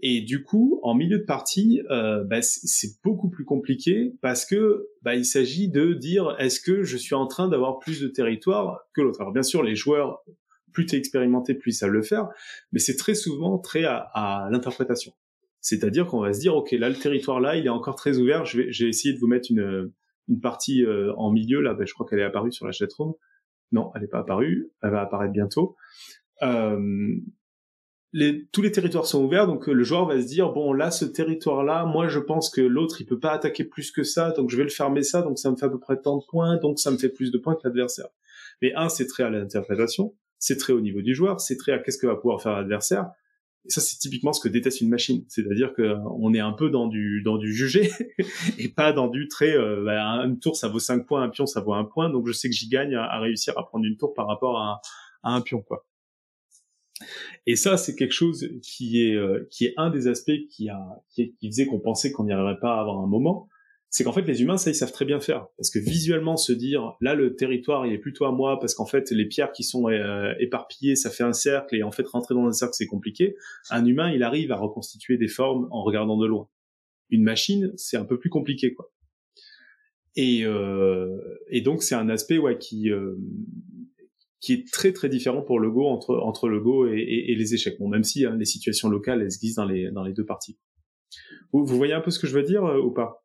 Et du coup, en milieu de partie, euh, bah, c'est beaucoup plus compliqué parce que bah, il s'agit de dire est-ce que je suis en train d'avoir plus de territoire que l'autre? Alors bien sûr, les joueurs plus t'es expérimenté, plus savent le faire, mais c'est très souvent très à, l'interprétation. C'est-à-dire qu'on va se dire ok là le territoire là il est encore très ouvert. Je vais, j'ai essayé de vous mettre une une partie euh, en milieu là. Ben, je crois qu'elle est apparue sur la chatroom. Non, elle n'est pas apparue. Elle va apparaître bientôt. Euh, tous les territoires sont ouverts, donc euh, le joueur va se dire bon là ce territoire-là, moi je pense que l'autre il peut pas attaquer plus que ça, donc je vais le fermer ça, donc ça me fait à peu près tant de points, donc ça me fait plus de points que l'adversaire. Mais un, c'est très à l'interprétation, c'est très au niveau du joueur, c'est très à qu'est-ce que va pouvoir faire l'adversaire. Et ça c'est typiquement ce que déteste une machine, c'est-à-dire que euh, on est un peu dans du dans du jugé et pas dans du très euh, bah, une tour ça vaut 5 points, un pion ça vaut un point, donc je sais que j'y gagne à, réussir à prendre une tour par rapport à, à un pion quoi. Et ça, c'est quelque chose qui est euh, qui est un des aspects qui a qui, faisait qu'on pensait qu'on n'y arriverait pas à avoir un moment. C'est qu'en fait, les humains, ça, ils savent très bien faire. Parce que visuellement, se dire, là, le territoire, il est plutôt à moi, parce qu'en fait, les pierres qui sont euh, éparpillées, ça fait un cercle, et en fait, rentrer dans un cercle, c'est compliqué. Un humain, il arrive à reconstituer des formes en regardant de loin. Une machine, c'est un peu plus compliqué, quoi. Et, euh, et donc, c'est un aspect ouais, qui, qui est très très différent pour le Go entre entre le Go et, les échecs. Bon, même si hein, les situations locales elles se glissent dans les dans les deux parties. Vous, vous voyez un peu ce que je veux dire euh, ou pas?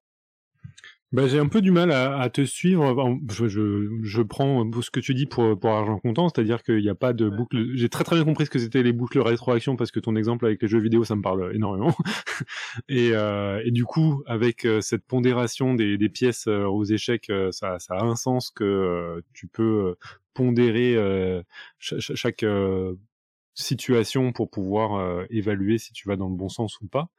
Bah, j'ai un peu du mal à, à te suivre. Je, je, je, prends ce que tu dis pour, pour argent comptant, c'est-à-dire qu'il n'y a pas de boucle. J'ai très très bien compris ce que c'était les boucles rétroaction parce que ton exemple avec les jeux vidéo, ça me parle énormément. et, euh, et du coup, avec euh, cette pondération des, des pièces euh, aux échecs, ça, ça a un sens que tu peux pondérer chaque situation pour pouvoir évaluer si tu vas dans le bon sens ou pas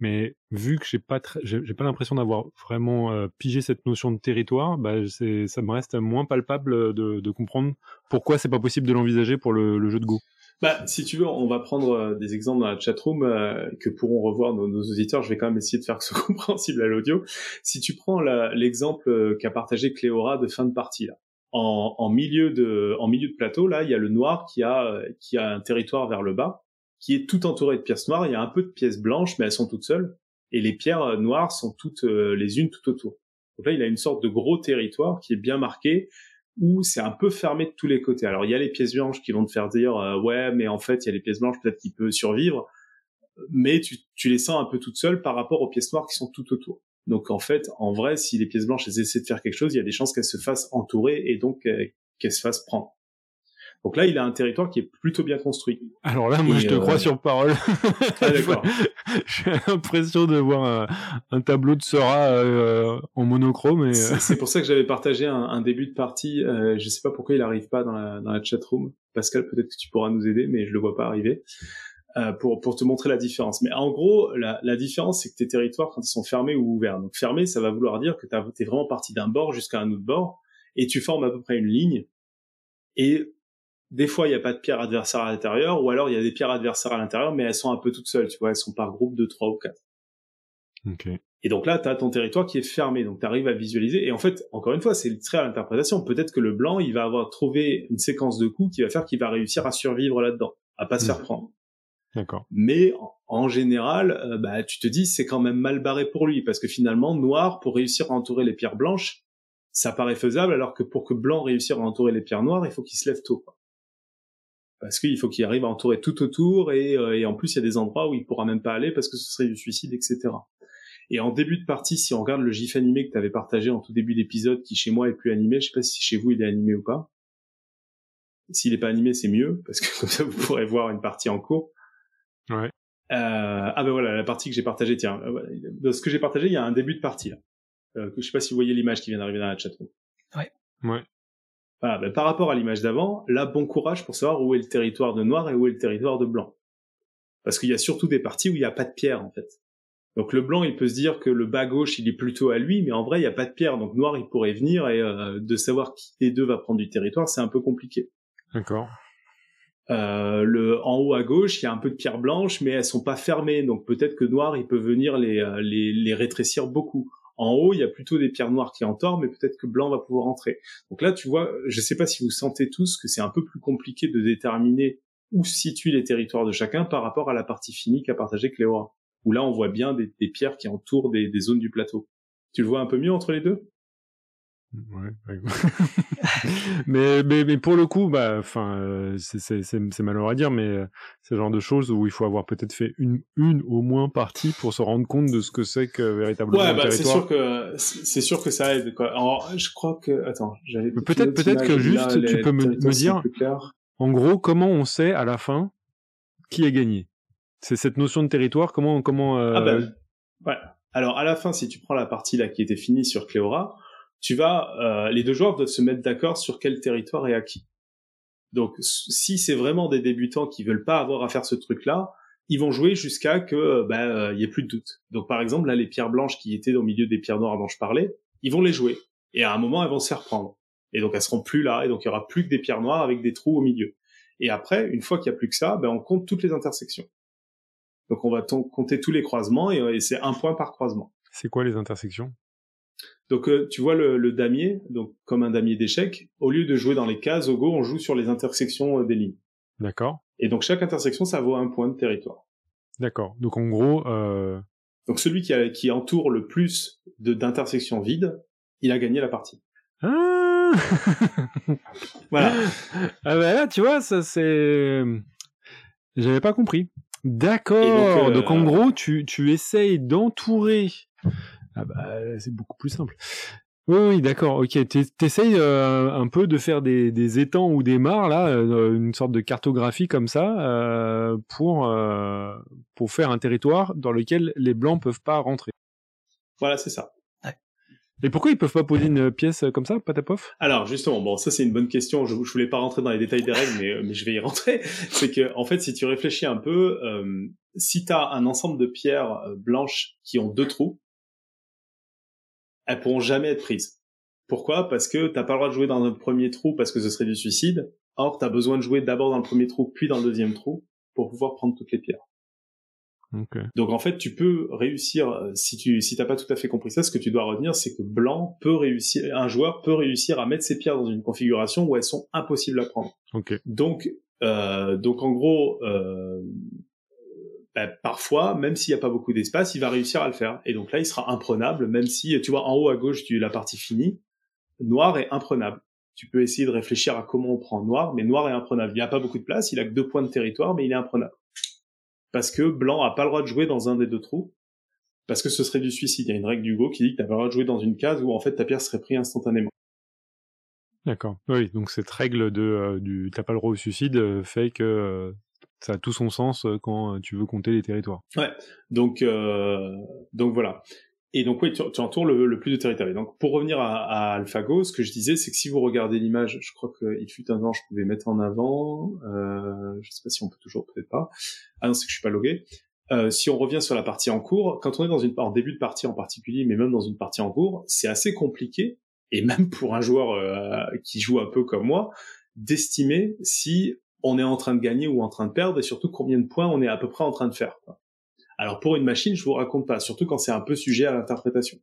mais vu que j'ai pas j'ai pas l'impression d'avoir vraiment euh, pigé cette notion de territoire, bah c'est ça me reste moins palpable de, de comprendre pourquoi c'est pas possible de l'envisager pour le, le, jeu de Go. Bah, si tu veux, on va prendre euh, des exemples dans la chatroom euh, que pourront revoir nos, nos, auditeurs. Je vais quand même essayer de faire que ce soit compréhensible à l'audio. Si tu prends l'exemple euh, qu'a partagé Cléora de fin de partie là, en, en, milieu de en milieu de plateau là, il y a le noir qui a qui a un territoire vers le bas qui est tout entouré de pièces noires. Il y a un peu de pièces blanches, mais elles sont toutes seules. Et les pierres euh, noires sont toutes euh, les unes tout autour. Donc là, il a une sorte de gros territoire qui est bien marqué, où c'est un peu fermé de tous les côtés. Alors il y a les pièces blanches qui vont te faire dire euh, ouais, mais en fait il y a les pièces blanches peut-être qu'il peut survivre, mais tu, les sens un peu toutes seules par rapport aux pièces noires qui sont tout autour. Donc en fait, en vrai, si les pièces blanches elles essaient de faire quelque chose, il y a des chances qu'elles se fassent entourer et donc qu'elles se fassent prendre. Donc là, il a un territoire qui est plutôt bien construit. Alors là, moi, je te crois euh, sur parole. Ah, d'accord. J'ai l'impression de voir un, tableau de Sora euh, en monochrome. Et... Euh, c'est pour ça que j'avais partagé un, début de partie. Euh, je sais pas pourquoi il arrive pas dans la, dans la chat room. Pascal, peut-être que tu pourras nous aider, mais je le vois pas arriver. euh, pour, pour te montrer la différence. Mais en gros, la, la différence, c'est que tes territoires, quand ils sont fermés ou ouverts, donc fermés, ça va vouloir dire que tu es vraiment parti d'un bord jusqu'à un autre bord, et tu formes à peu près une ligne, et des fois, il n'y a pas de pierre adversaire à l'intérieur, ou alors il y a des pierres adversaires à l'intérieur, mais elles sont un peu toutes seules, tu vois, elles sont par groupe de trois ou quatre. Ok. Et donc là, tu as ton territoire qui est fermé, donc tu arrives à visualiser. Et en fait, encore une fois, c'est très à l'interprétation. Peut-être que le blanc, il va avoir trouvé une séquence de coups qui va faire qu'il va réussir à survivre là-dedans, à pas se faire prendre. D'accord. Mais en, général, euh, bah, tu te dis c'est quand même mal barré pour lui parce que finalement noir pour réussir à entourer les pierres blanches, ça paraît faisable alors que pour que blanc réussisse à entourer les pierres noires, il faut qu'il se lève tôt. Quoi. Parce qu'il faut qu'il arrive à entourer tout autour et, euh, et en plus il y a des endroits où il pourra même pas aller parce que ce serait du suicide, etc. Et en début de partie, si on regarde le gif animé que tu avais partagé en tout début d'épisode, qui chez moi est plus animé, je sais pas si chez vous il est animé ou pas. S'il est pas animé, c'est mieux parce que comme ça vous pourrez voir une partie en cours. Ouais. Euh, ah ben voilà, la partie que j'ai partagée, tiens, euh, dans ce que j'ai partagé, il y a un début de partie là. Euh, je sais pas si vous voyez l'image qui vient d'arriver dans la chatroom. Ouais. Ouais. Voilà, ben, par rapport à l'image d'avant, là, bon courage pour savoir où est le territoire de noir et où est le territoire de blanc. Parce qu'il y a surtout des parties où il n'y a pas de pierre en fait. Donc le blanc, il peut se dire que le bas gauche, il est plutôt à lui, mais en vrai, il n'y a pas de pierre. Donc noir, il pourrait venir et euh, de savoir qui des deux va prendre du territoire, c'est un peu compliqué. D'accord. Euh, le en haut à gauche, il y a un peu de pierres blanches, mais elles sont pas fermées, donc peut-être que noir, il peut venir les, euh, les, les rétrécir beaucoup. En haut, il y a plutôt des pierres noires qui entourent, mais peut-être que blanc va pouvoir entrer. Donc là, tu vois, je sais pas si vous sentez tous que c'est un peu plus compliqué de déterminer où se situent les territoires de chacun par rapport à la partie finie qu'a partagé Cléora. Où là, on voit bien des, pierres qui entourent des zones du plateau. Tu le vois un peu mieux entre les deux? Ouais, ouais. mais, mais, mais pour le coup, bah, enfin, euh, c'est malheureux à dire, mais euh, c'est le genre de choses où il faut avoir peut-être fait une, une au moins partie pour se rendre compte de ce que c'est que véritablement Ouais, bah, c'est sûr que c'est sûr que ça aide. Quoi. Alors, je crois que attends, j'avais Mais peut-être- peut-être que juste, tu peux me- me dire- En gros, comment on sait à la fin qui a gagné? C'est cette notion de territoire. Comment, comment euh, Ah ben, ouais. Alors à la fin, si tu prends la partie là qui était finie sur Cléora, tu vas, euh, les deux joueurs doivent se mettre d'accord sur quel territoire est acquis. Donc si c'est vraiment des débutants qui veulent pas avoir à faire ce truc-là, ils vont jouer jusqu'à que euh, ben, euh, il y ait plus de doute. Donc par exemple là, les pierres blanches qui étaient au milieu des pierres noires dont je parlais, ils vont les jouer. Et à un moment, elles vont se faire prendre. Et donc elles seront plus là, et donc il y aura plus que des pierres noires avec des trous au milieu. Et après, une fois qu'il y a plus que ça, ben on compte toutes les intersections. Donc on va compter tous les croisements et c'est un point par croisement. c'est quoi les intersections? Donc euh, tu vois le, le damier, donc comme un damier d'échecs, au lieu de jouer dans les cases au go, on joue sur les intersections euh, des lignes. D'accord, Et donc chaque intersection, ça vaut un point de territoire. d'accord. Donc en gros, euh, Donc celui qui, a, qui entoure le plus d'intersections vides, il a gagné la partie. ah, Voilà. ah bah là, tu vois, ça c'est, j'avais pas compris. D'accord. Donc, donc, en gros, tu tu essayes d'entourer. Ah bah c'est beaucoup plus simple. Oui, oui, d'accord. Ok, T'es- t'essayes euh, un peu de faire des, des étangs ou des mares là, euh, une sorte de cartographie comme ça, euh, pour euh, pour faire un territoire dans lequel les blancs peuvent pas rentrer. voilà, c'est ça. Et pourquoi ils peuvent pas poser une pièce comme ça, patapov Alors justement, bon, ça c'est une bonne question. Je, je voulais pas rentrer dans les détails des règles, mais, mais je vais y rentrer. C'est que en fait, si tu réfléchis un peu, euh, si tu as un ensemble de pierres euh, blanches qui ont deux trous, elles pourront jamais être prises. Pourquoi? Parce que t'as pas le droit de jouer dans un premier trou parce que ce serait du suicide. Or, t'as besoin de jouer d'abord dans le premier trou, puis dans le deuxième trou, pour pouvoir prendre toutes les pierres. Ok. Donc en fait, tu peux réussir euh, si tu si t'as pas tout à fait compris ça, ce que tu dois retenir, c'est que blanc peut réussir, un joueur peut réussir à mettre ses pierres dans une configuration où elles sont impossibles à prendre. Ok. Donc euh, donc en gros, euh, bah, parfois, même s'il n'y a pas beaucoup d'espace, il va réussir à le faire. Et donc là, il sera imprenable, même si tu vois en haut à gauche de la partie finie, noir est imprenable. Tu peux essayer de réfléchir à comment on prend noir, mais noir est imprenable. Il n'y a pas beaucoup de place, il a que deux points de territoire, mais il est imprenable parce que blanc a pas le droit de jouer dans un des deux trous, parce que ce serait du suicide. Il y a une règle du Go qui dit que t'as pas le droit de jouer dans une case où en fait ta pierre serait prise instantanément. D'accord. Oui, donc cette règle de euh, du t'as pas le droit au suicide euh, fait que euh, ça a tout son sens euh, quand euh, tu veux compter les territoires. Donc euh, donc voilà. Et donc oui, tu, tu entoures le, plus de territoire. donc pour revenir à, à, AlphaGo, ce que je disais, c'est que si vous regardez l'image, je crois qu'il fut un temps, je pouvais mettre en avant. Euh, je sais pas si on peut toujours, peut-être pas. Ah non, c'est que je suis pas logué. Euh, si on revient sur la partie en cours, quand on est dans une en début de partie en particulier, mais même dans une partie en cours, c'est assez compliqué et même pour un joueur euh, qui joue un peu comme moi, d'estimer si on est en train de gagner ou en train de perdre et surtout combien de points on est à peu près en train de faire. Alors pour une machine, je vous raconte pas, surtout quand c'est un peu sujet à l'interprétation.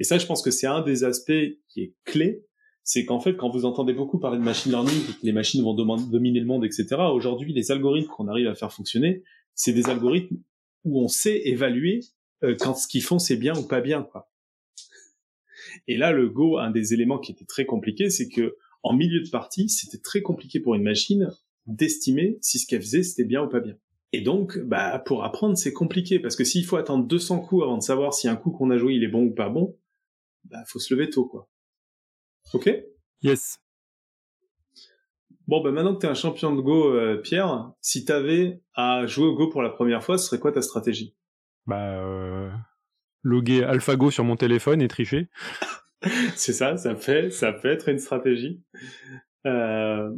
Et ça, je pense que c'est un des aspects qui est clé, c'est qu'en fait, quand vous entendez beaucoup parler de machine learning, les machines vont dominer le monde, etc., aujourd'hui, les algorithmes qu'on arrive à faire fonctionner, c'est des algorithmes où on sait évaluer euh, quand ce qu'ils font c'est bien ou pas bien, quoi. Et là, le Go, un des éléments qui était très compliqué, c'est que en milieu de partie, c'était très compliqué pour une machine d'estimer si ce qu'elle faisait c'était bien ou pas bien. Et donc, bah, pour apprendre, c'est compliqué, parce que s'il faut attendre 200 coups avant de savoir si un coup qu'on a joué, il est bon ou pas bon, bah, faut se lever tôt, quoi. Ok? Yes. Bon, bah, maintenant que t'es un champion de Go, euh, Pierre, si t'avais à jouer au Go pour la première fois, ce serait quoi ta stratégie? Bah, euh, loguer AlphaGo sur mon téléphone et tricher. c'est ça, ça fait, ça peut être une stratégie. Euh...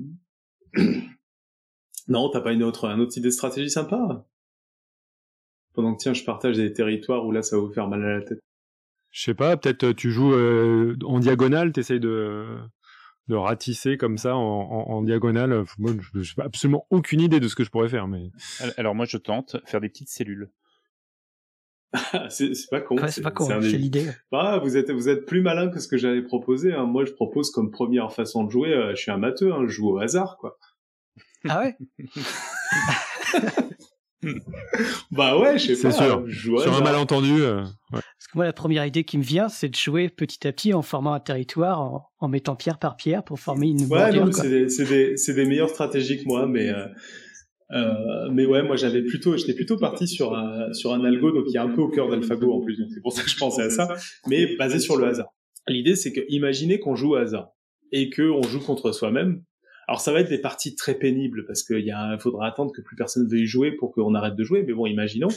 Non, t'as pas une autre, un autre idée de stratégie sympa? Pendant que tiens, je partage des territoires où là, ça va vous faire mal à la tête. Je sais pas, peut-être tu joues euh, en diagonale, t'essayes de de ratisser comme ça en, en, en diagonale. Moi, je n'ai absolument aucune idée de ce que je pourrais faire. Mais alors moi, je tente faire des petites cellules. c'est pas con. Ouais, c'est pas con. C'est l'idée. Bah, vous êtes vous êtes plus malin que ce que j'avais proposé. Hein. Moi, je propose comme première façon de jouer. Euh, je suis un matheux, hein, je joue au hasard, quoi. Ah ouais? Bah ouais, je sais pas. C'est sûr. Sur un malentendu. Euh, ouais. Parce que moi, la première idée qui me vient, c'est de jouer petit à petit en formant un territoire, en, en mettant pierre par pierre pour former une ouais, bordure. c'est des, des, des, meilleures stratégies que moi, mais euh, euh, mais ouais, moi j'avais plutôt, j'étais plutôt parti sur un sur un algo, donc qui est un peu au cœur d'AlphaGo en plus, donc c'est pour ça que je pensais à ça, mais basé sur le hasard. L'idée, c'est que imaginez qu'on joue au hasard et que on joue contre soi-même alors ça va être des parties très pénibles parce qu'il y a, faudra attendre que plus personne veuille jouer pour qu'on arrête de jouer. Mais bon, imaginons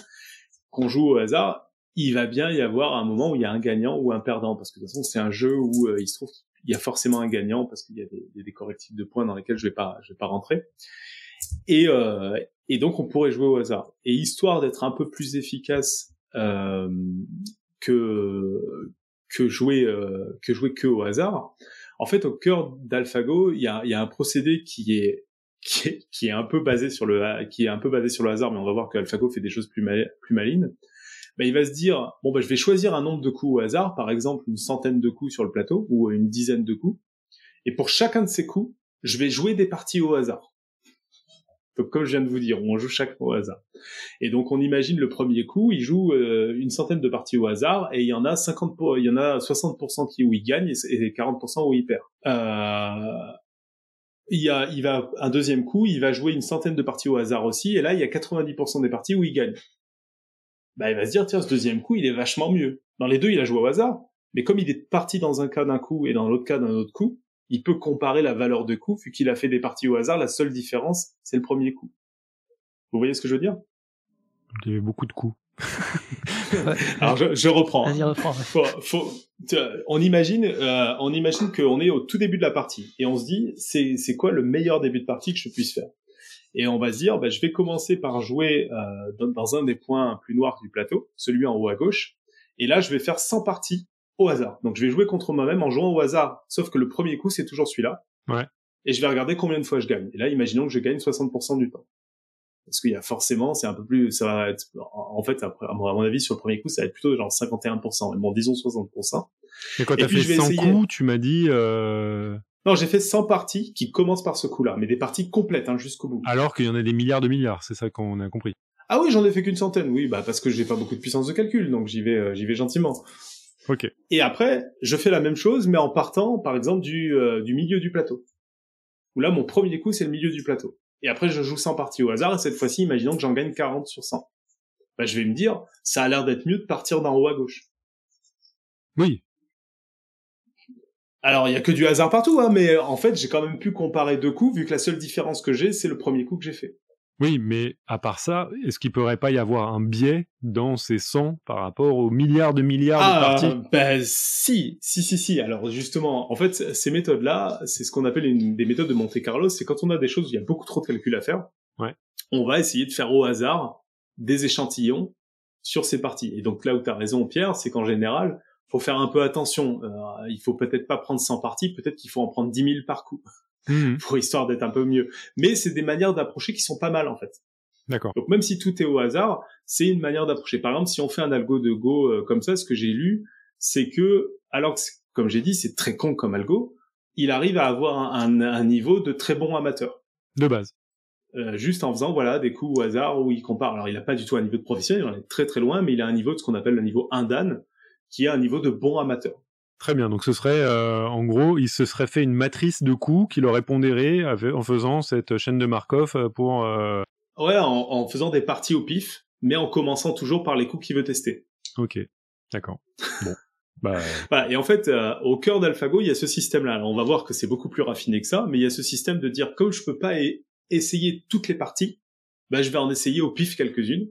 qu'on joue au hasard, il va bien y avoir un moment où il y a un gagnant ou un perdant parce que de toute façon c'est un jeu où euh, il se trouve qu'il y a forcément un gagnant parce qu'il y a des, des, correctifs de points dans lesquels je vais pas, je vais pas rentrer. Et, euh, et donc on pourrait jouer au hasard. Et histoire d'être un peu plus efficace euh, que que jouer euh, que jouer que au hasard, en fait, au cœur d'AlphaGo, il y a, y a, un procédé qui est, qui est, qui est un peu basé sur le qui est un peu basé sur le hasard, mais on va voir que AlphaGo fait des choses plus, mal, plus malines. Ben, il va se dire bon ben je vais choisir un nombre de coups au hasard, par exemple une centaine de coups sur le plateau ou une dizaine de coups, et pour chacun de ces coups, je vais jouer des parties au hasard. Donc comme je viens de vous dire, on joue chaque fois au hasard. Et donc on imagine le premier coup, il joue euh, une centaine de parties au hasard et il y en a 50 il y en a 60% qui où il gagne et 40% où il perd. Euh, il y a il va un deuxième coup, il va jouer une centaine de parties au hasard aussi et là il y a 90% des parties où il gagne. Bah il va se dire tiens ce deuxième coup, il est vachement mieux. Dans les deux, il a joué au hasard, mais comme il est parti dans un cas d'un coup et dans l'autre cas d'un autre coup, il peut comparer la valeur de coup, vu qu'il a fait des parties au hasard, la seule différence, c'est le premier coup. Vous voyez ce que je veux dire? Il y avait beaucoup de coups. Alors je, je reprends. Vas-y, reprends. Faut, faut, on imagine, euh, on imagine qu'on est au tout début de la partie et on se dit c'est c'est quoi le meilleur début de partie que je puisse faire? Et on va se dire, bah, je vais commencer par jouer euh, dans, dans, un des points plus noirs du plateau, celui en haut à gauche. Et là, je vais faire 100 parties au hasard. Donc je vais jouer contre moi-même en jouant au hasard. Sauf que le premier coup, c'est toujours celui-là. Ouais. Et je vais regarder combien de fois je gagne. Et là, imaginons que je gagne 60% du temps. Parce qu'il y a forcément, c'est un peu plus, ça va être, en fait, à mon avis, sur le premier coup, ça va être plutôt genre 51%. Mais bon, disons 60%. Et quand t'as fait 100 coups, tu m'as dit, euh... Non, j'ai fait 100 parties qui commencent par ce coup-là, mais des parties complètes, hein, jusqu'au bout. Alors qu'il y en a des milliards de milliards, c'est ça qu'on a compris. Ah oui, j'en ai fait qu'une centaine, oui, bah parce que j'ai pas beaucoup de puissance de calcul, donc j'y vais, euh, j'y vais gentiment. Et après, je fais la même chose, mais en partant, par exemple, du, euh, du milieu du plateau. Où là, mon premier coup, c'est le milieu du plateau. Et après, je joue 100 parties au hasard, et cette fois-ci, imaginons que j'en gagne 40 sur 100. Bah, je vais me dire, ça a l'air d'être mieux de partir d'en haut à gauche. Oui. Alors, il y a que du hasard partout, hein, mais en fait, j'ai quand même pu comparer deux coups, vu que la seule différence que j'ai, c'est le premier coup que j'ai fait. Oui, mais à part ça, est-ce qu'il pourrait pas y avoir un biais dans ces 100 par rapport aux milliards de milliards de Ah, parties? ben si, si, si, si. Alors justement, en fait, ces méthodes-là, c'est ce qu'on appelle une, des méthodes de Monte Carlo. C'est quand on a des choses où il y a beaucoup trop de calculs à faire. Ouais. On va essayer de faire au hasard des échantillons sur ces parties. Et donc là où tu as raison, Pierre, c'est qu'en général, faut faire un peu attention. Euh, il faut peut-être pas prendre 100 parties, peut-être qu'il faut en prendre 10 000 par coup. Mhm. pour histoire d'être un peu mieux. Mais c'est des manières d'approcher qui sont pas mal en fait. D'accord. Donc même si tout est au hasard, c'est une manière d'approcher. Par exemple, si on fait un algo de Go euh, comme ça, ce que j'ai lu, c'est que, alors que, comme j'ai dit, c'est très con comme algo, il arrive à avoir un, un- un niveau de très bon amateur. De base. Euh, juste en faisant voilà des coups au hasard où il compare. Alors il a pas du tout un niveau de professionnel, il en est très très loin, mais il a un niveau de ce qu'on appelle le niveau 1 dan, qui est un niveau de bon amateur. Très bien. Donc ce serait, euh, en gros, il se serait fait une matrice de coups qu'il aurait pondéré en faisant cette chaîne de Markov euh, pour. euh, Ouais, en, en faisant des parties au pif, mais en commençant toujours par les coups qu'il veut tester. Ok. D'accord. Bon. Bah, Voilà, et en fait, euh, au cœur d'AlphaGo, il y a ce système-là. Alors, on va voir que c'est beaucoup plus raffiné que ça, mais il y a ce système de dire, comme je peux pas essayer toutes les parties, bah, je vais en essayer au pif quelques-unes,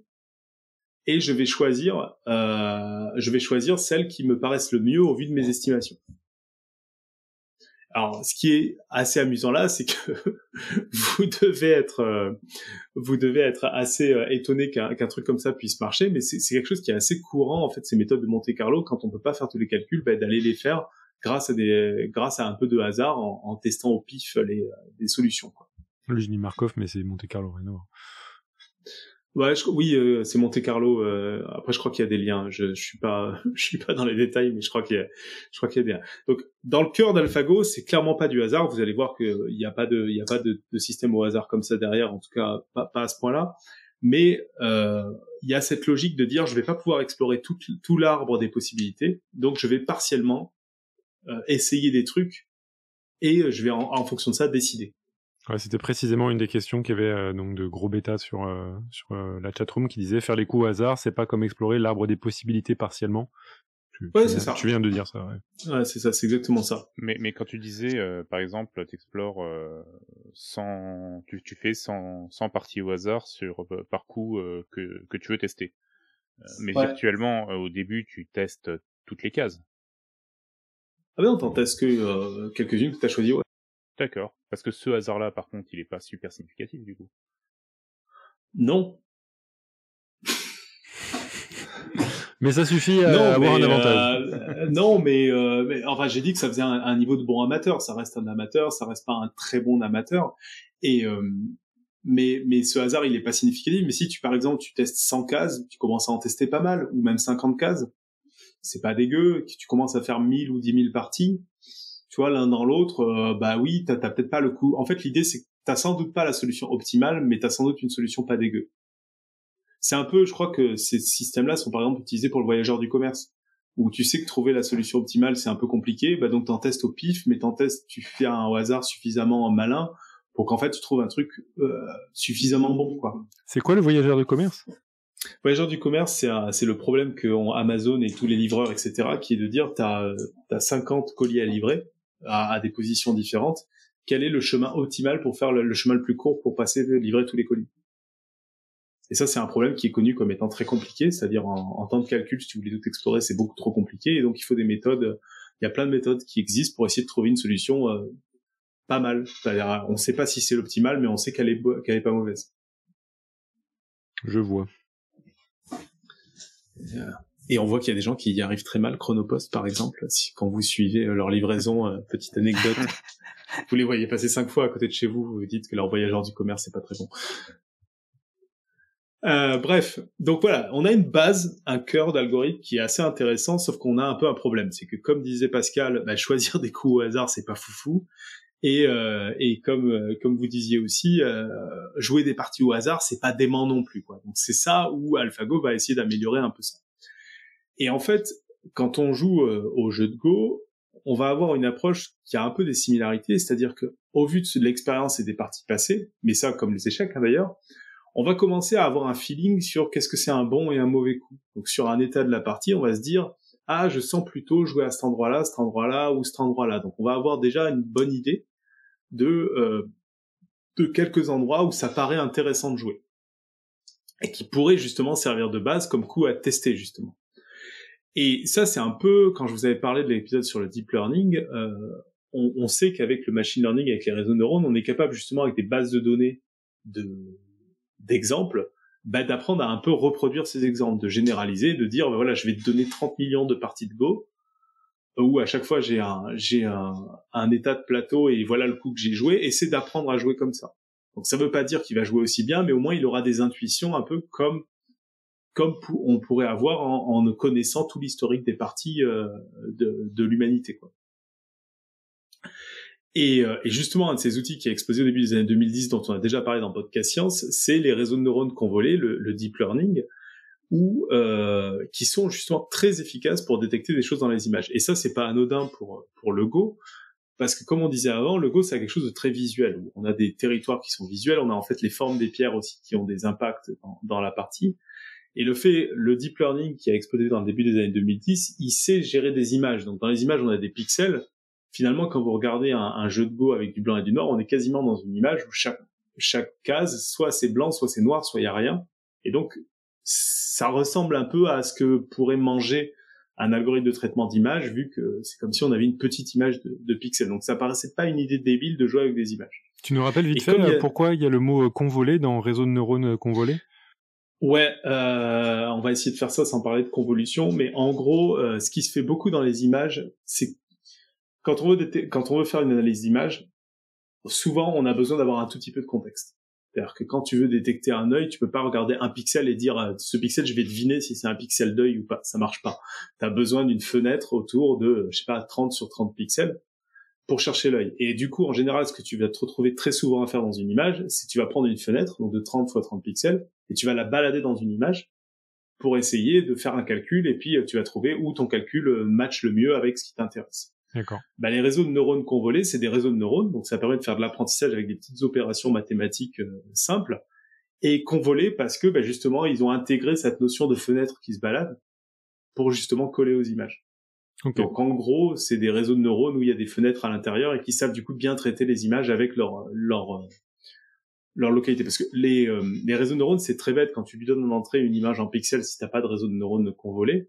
et je vais choisir, euh, je vais choisir celles qui me paraissent le mieux au vu de mes estimations. Alors, ce qui est assez amusant là, c'est que vous devez être, euh, vous devez être assez euh, étonné qu'un truc comme ça puisse marcher, mais c'est quelque chose qui est assez courant en fait ces méthodes de Monte Carlo quand on peut pas faire tous les calculs, bah, d'aller les faire grâce à des, grâce à un peu de hasard en, testant au pif les, euh, les solutions. Quoi. je dis Markov, mais c'est Monte Carlo Reno. Ouais, je- oui, euh, c'est Monte Carlo. euh, après, je crois qu'il y a des liens. Je, je suis pas, je suis pas dans les détails, mais je crois qu'il y a, je crois qu'il y a des liens. Donc, dans le cœur d'AlphaGo, c'est clairement pas du hasard. Vous allez voir qu'il n'y a pas de, il y a pas de, de système au hasard comme ça derrière. En tout cas, pas, pas à ce point-là. Mais euh, il y a cette logique de dire, je vais pas pouvoir explorer tout, tout l'arbre des possibilités, donc je vais partiellement euh, essayer des trucs et euh, je vais en, en fonction de ça décider. Ouais, c'était précisément une des questions qu'il y avait euh, donc de gros bêta sur euh, sur euh, la chatroom qui disait faire les coups au hasard, c'est pas comme explorer l'arbre des possibilités partiellement. Tu, Ouais, c'est viens- ça. Tu viens de dire ça. Ouais. Ouais, c'est ça, c'est exactement ça. Mais, mais quand tu disais, euh, par exemple, t'explores euh, 100, tu, tu fais 100, 100 parties au hasard sur euh, par coup euh, que, que tu veux tester. Euh, mais Ouais. virtuellement, euh, au début, tu testes toutes les cases. Ah ben non, t'en testes que euh, quelques-unes que t'as choisi. Ouais. D'accord. Parce que ce hasard-là, par contre, il est pas super significatif du coup. Non, Mais ça suffit à non, avoir mais, un avantage. euh, non, mais, euh, mais enfin, j'ai dit que ça faisait un, un niveau de bon amateur. Ça reste un amateur, ça reste pas un très bon amateur. Et euh, mais mais ce hasard, il est pas significatif. Mais si tu par exemple tu testes 100 cases, tu commences à en tester pas mal, ou même 50 cases, c'est pas dégueu. Tu commences à faire 1000 ou 10 000 parties, tu vois l'un dans l'autre, euh, bah oui, t'as peut-être pas le coup. En fait, l'idée c'est que t'as sans doute pas la solution optimale, mais t'as sans doute une solution pas dégueu. C'est un peu, je crois que ces systèmes-là sont par exemple utilisés pour le voyageur du commerce, où tu sais que trouver la solution optimale c'est un peu compliqué, bah donc t'en testes au pif, mais t'en testes, tu fais un au hasard suffisamment malin pour qu'en fait tu trouves un truc euh, suffisamment bon, quoi. C'est quoi le voyageur de commerce? Voyageur du commerce, c'est le problème que ont Amazon et tous les livreurs, etc., qui est de dire t'as as 50 colis à livrer à, à des positions différentes. Quel est le chemin optimal pour faire le, le chemin le plus court pour passer livrer tous les colis? Et ça, c'est un problème qui est connu comme étant très compliqué, c'est-à-dire en, en temps de calcul, si tu voulais tout explorer, c'est beaucoup trop compliqué, et donc il faut des méthodes. Il y a plein de méthodes qui existent pour essayer de trouver une solution euh, pas mal. C'est-à-dire, on ne sait pas si c'est l'optimal, mais on sait qu'elle est qu'elle est pas mauvaise. Je vois. Et on voit qu'il y a des gens qui y arrivent très mal. Chronopost, par exemple, si, quand vous suivez euh, leur livraison, euh, petite anecdote, vous les voyez passer cinq fois à côté de chez vous, vous vous dites que leur voyageur du commerce c'est pas très bon. Euh, bref, donc voilà, on a une base, un cœur d'algorithme qui est assez intéressant, sauf qu'on a un peu un problème, c'est que comme disait Pascal, bah, choisir des coups au hasard c'est pas foufou, et, euh, et comme euh, comme vous disiez aussi, euh, jouer des parties au hasard c'est pas dément non plus, quoi. Donc c'est ça où AlphaGo va essayer d'améliorer un peu ça. Et en fait, quand on joue euh, au jeu de Go, on va avoir une approche qui a un peu des similarités, c'est-à-dire que au vu de l'expérience et des parties passées, mais ça comme les échecs hein, d'ailleurs, on va commencer à avoir un feeling sur qu'est-ce que c'est un bon et un mauvais coup. Donc sur un état de la partie, on va se dire ah je sens plutôt jouer à cet endroit-là, cet endroit-là ou cet endroit-là. Donc on va avoir déjà une bonne idée de euh, de quelques endroits où ça paraît intéressant de jouer et qui pourrait justement servir de base comme coup à tester justement. Et ça, c'est un peu, quand je vous avais parlé de l'épisode sur le deep learning, euh, on, on, sait qu'avec le machine learning, avec les réseaux de neurones, on est capable justement avec des bases de données de d'exemples, bah, d'apprendre à un peu reproduire ces exemples, de généraliser, de dire bah, voilà, je vais te donner 30 millions de parties de Go, où à chaque fois j'ai un j'ai un, un état de plateau et voilà le coup que j'ai joué, et c'est d'apprendre à jouer comme ça. Donc ça veut pas dire qu'il va jouer aussi bien, mais au moins il aura des intuitions un peu comme comme on pourrait avoir en, connaissant tout l'historique des parties euh, de, l'humanité. Quoi. Et, euh, et, justement, un de ces outils qui a explosé au début des années 2010, dont on a déjà parlé dans Podcast Science, c'est les réseaux de neurones convolés, le, deep learning, ou euh, qui sont justement très efficaces pour détecter des choses dans les images. Et ça, c'est pas anodin pour pour le Go, parce que comme on disait avant, le Go c'est quelque chose de très visuel. On a des territoires qui sont visuels, on a en fait les formes des pierres aussi qui ont des impacts dans la partie. Et le fait, le deep learning qui a explosé dans le début des années 2010, il sait gérer des images. Donc dans les images, on a des pixels. Finalement, quand vous regardez un, un jeu de Go avec du blanc et du noir, on est quasiment dans une image où chaque chaque case, soit c'est blanc, soit c'est noir, soit il y a rien. Et donc ça ressemble un peu à ce que pourrait manger un algorithme de traitement d'image, vu que c'est comme si on avait une petite image de, de pixels. Donc ça paraissait pas une idée débile de jouer avec des images. Tu nous rappelles vite fait a... pourquoi il y a le mot convolé dans réseau de neurones convolé? Ouais, euh, on va essayer de faire ça sans parler de convolution, mais en gros, euh, ce qui se fait beaucoup dans les images, c'est quand on veut quand on veut faire une analyse d'image, souvent on a besoin d'avoir un tout petit peu de contexte. C'est-à-dire que quand tu veux détecter un œil, tu peux pas regarder un pixel et dire euh, ce pixel, je vais deviner si c'est un pixel d'œil ou pas. Ça marche pas. Tu as besoin d'une fenêtre autour de, je sais pas, 30 sur 30 pixels pour chercher l'œil. Et du coup, en général, ce que tu vas te retrouver très souvent à faire dans une image, c'est tu vas prendre une fenêtre, donc de 30 fois 30 pixels, et tu vas la balader dans une image pour essayer de faire un calcul, et puis euh, tu vas trouver où ton calcul euh, match le mieux avec ce qui t'intéresse. D'accord. Bah, les réseaux de neurones convolés, c'est des réseaux de neurones, donc ça permet de faire de l'apprentissage avec des petites opérations mathématiques euh, simples, et convolés parce que bah, justement, ils ont intégré cette notion de fenêtre qui se balade pour justement coller aux images. Okay. Donc en gros, c'est des réseaux de neurones où il y a des fenêtres à l'intérieur et qui savent du coup bien traiter les images avec leur leur euh, leur localité. Parce que les euh, les réseaux de neurones, c'est très bête quand tu lui donnes en entrée une image en pixels si t'as pas de réseau de neurones convolé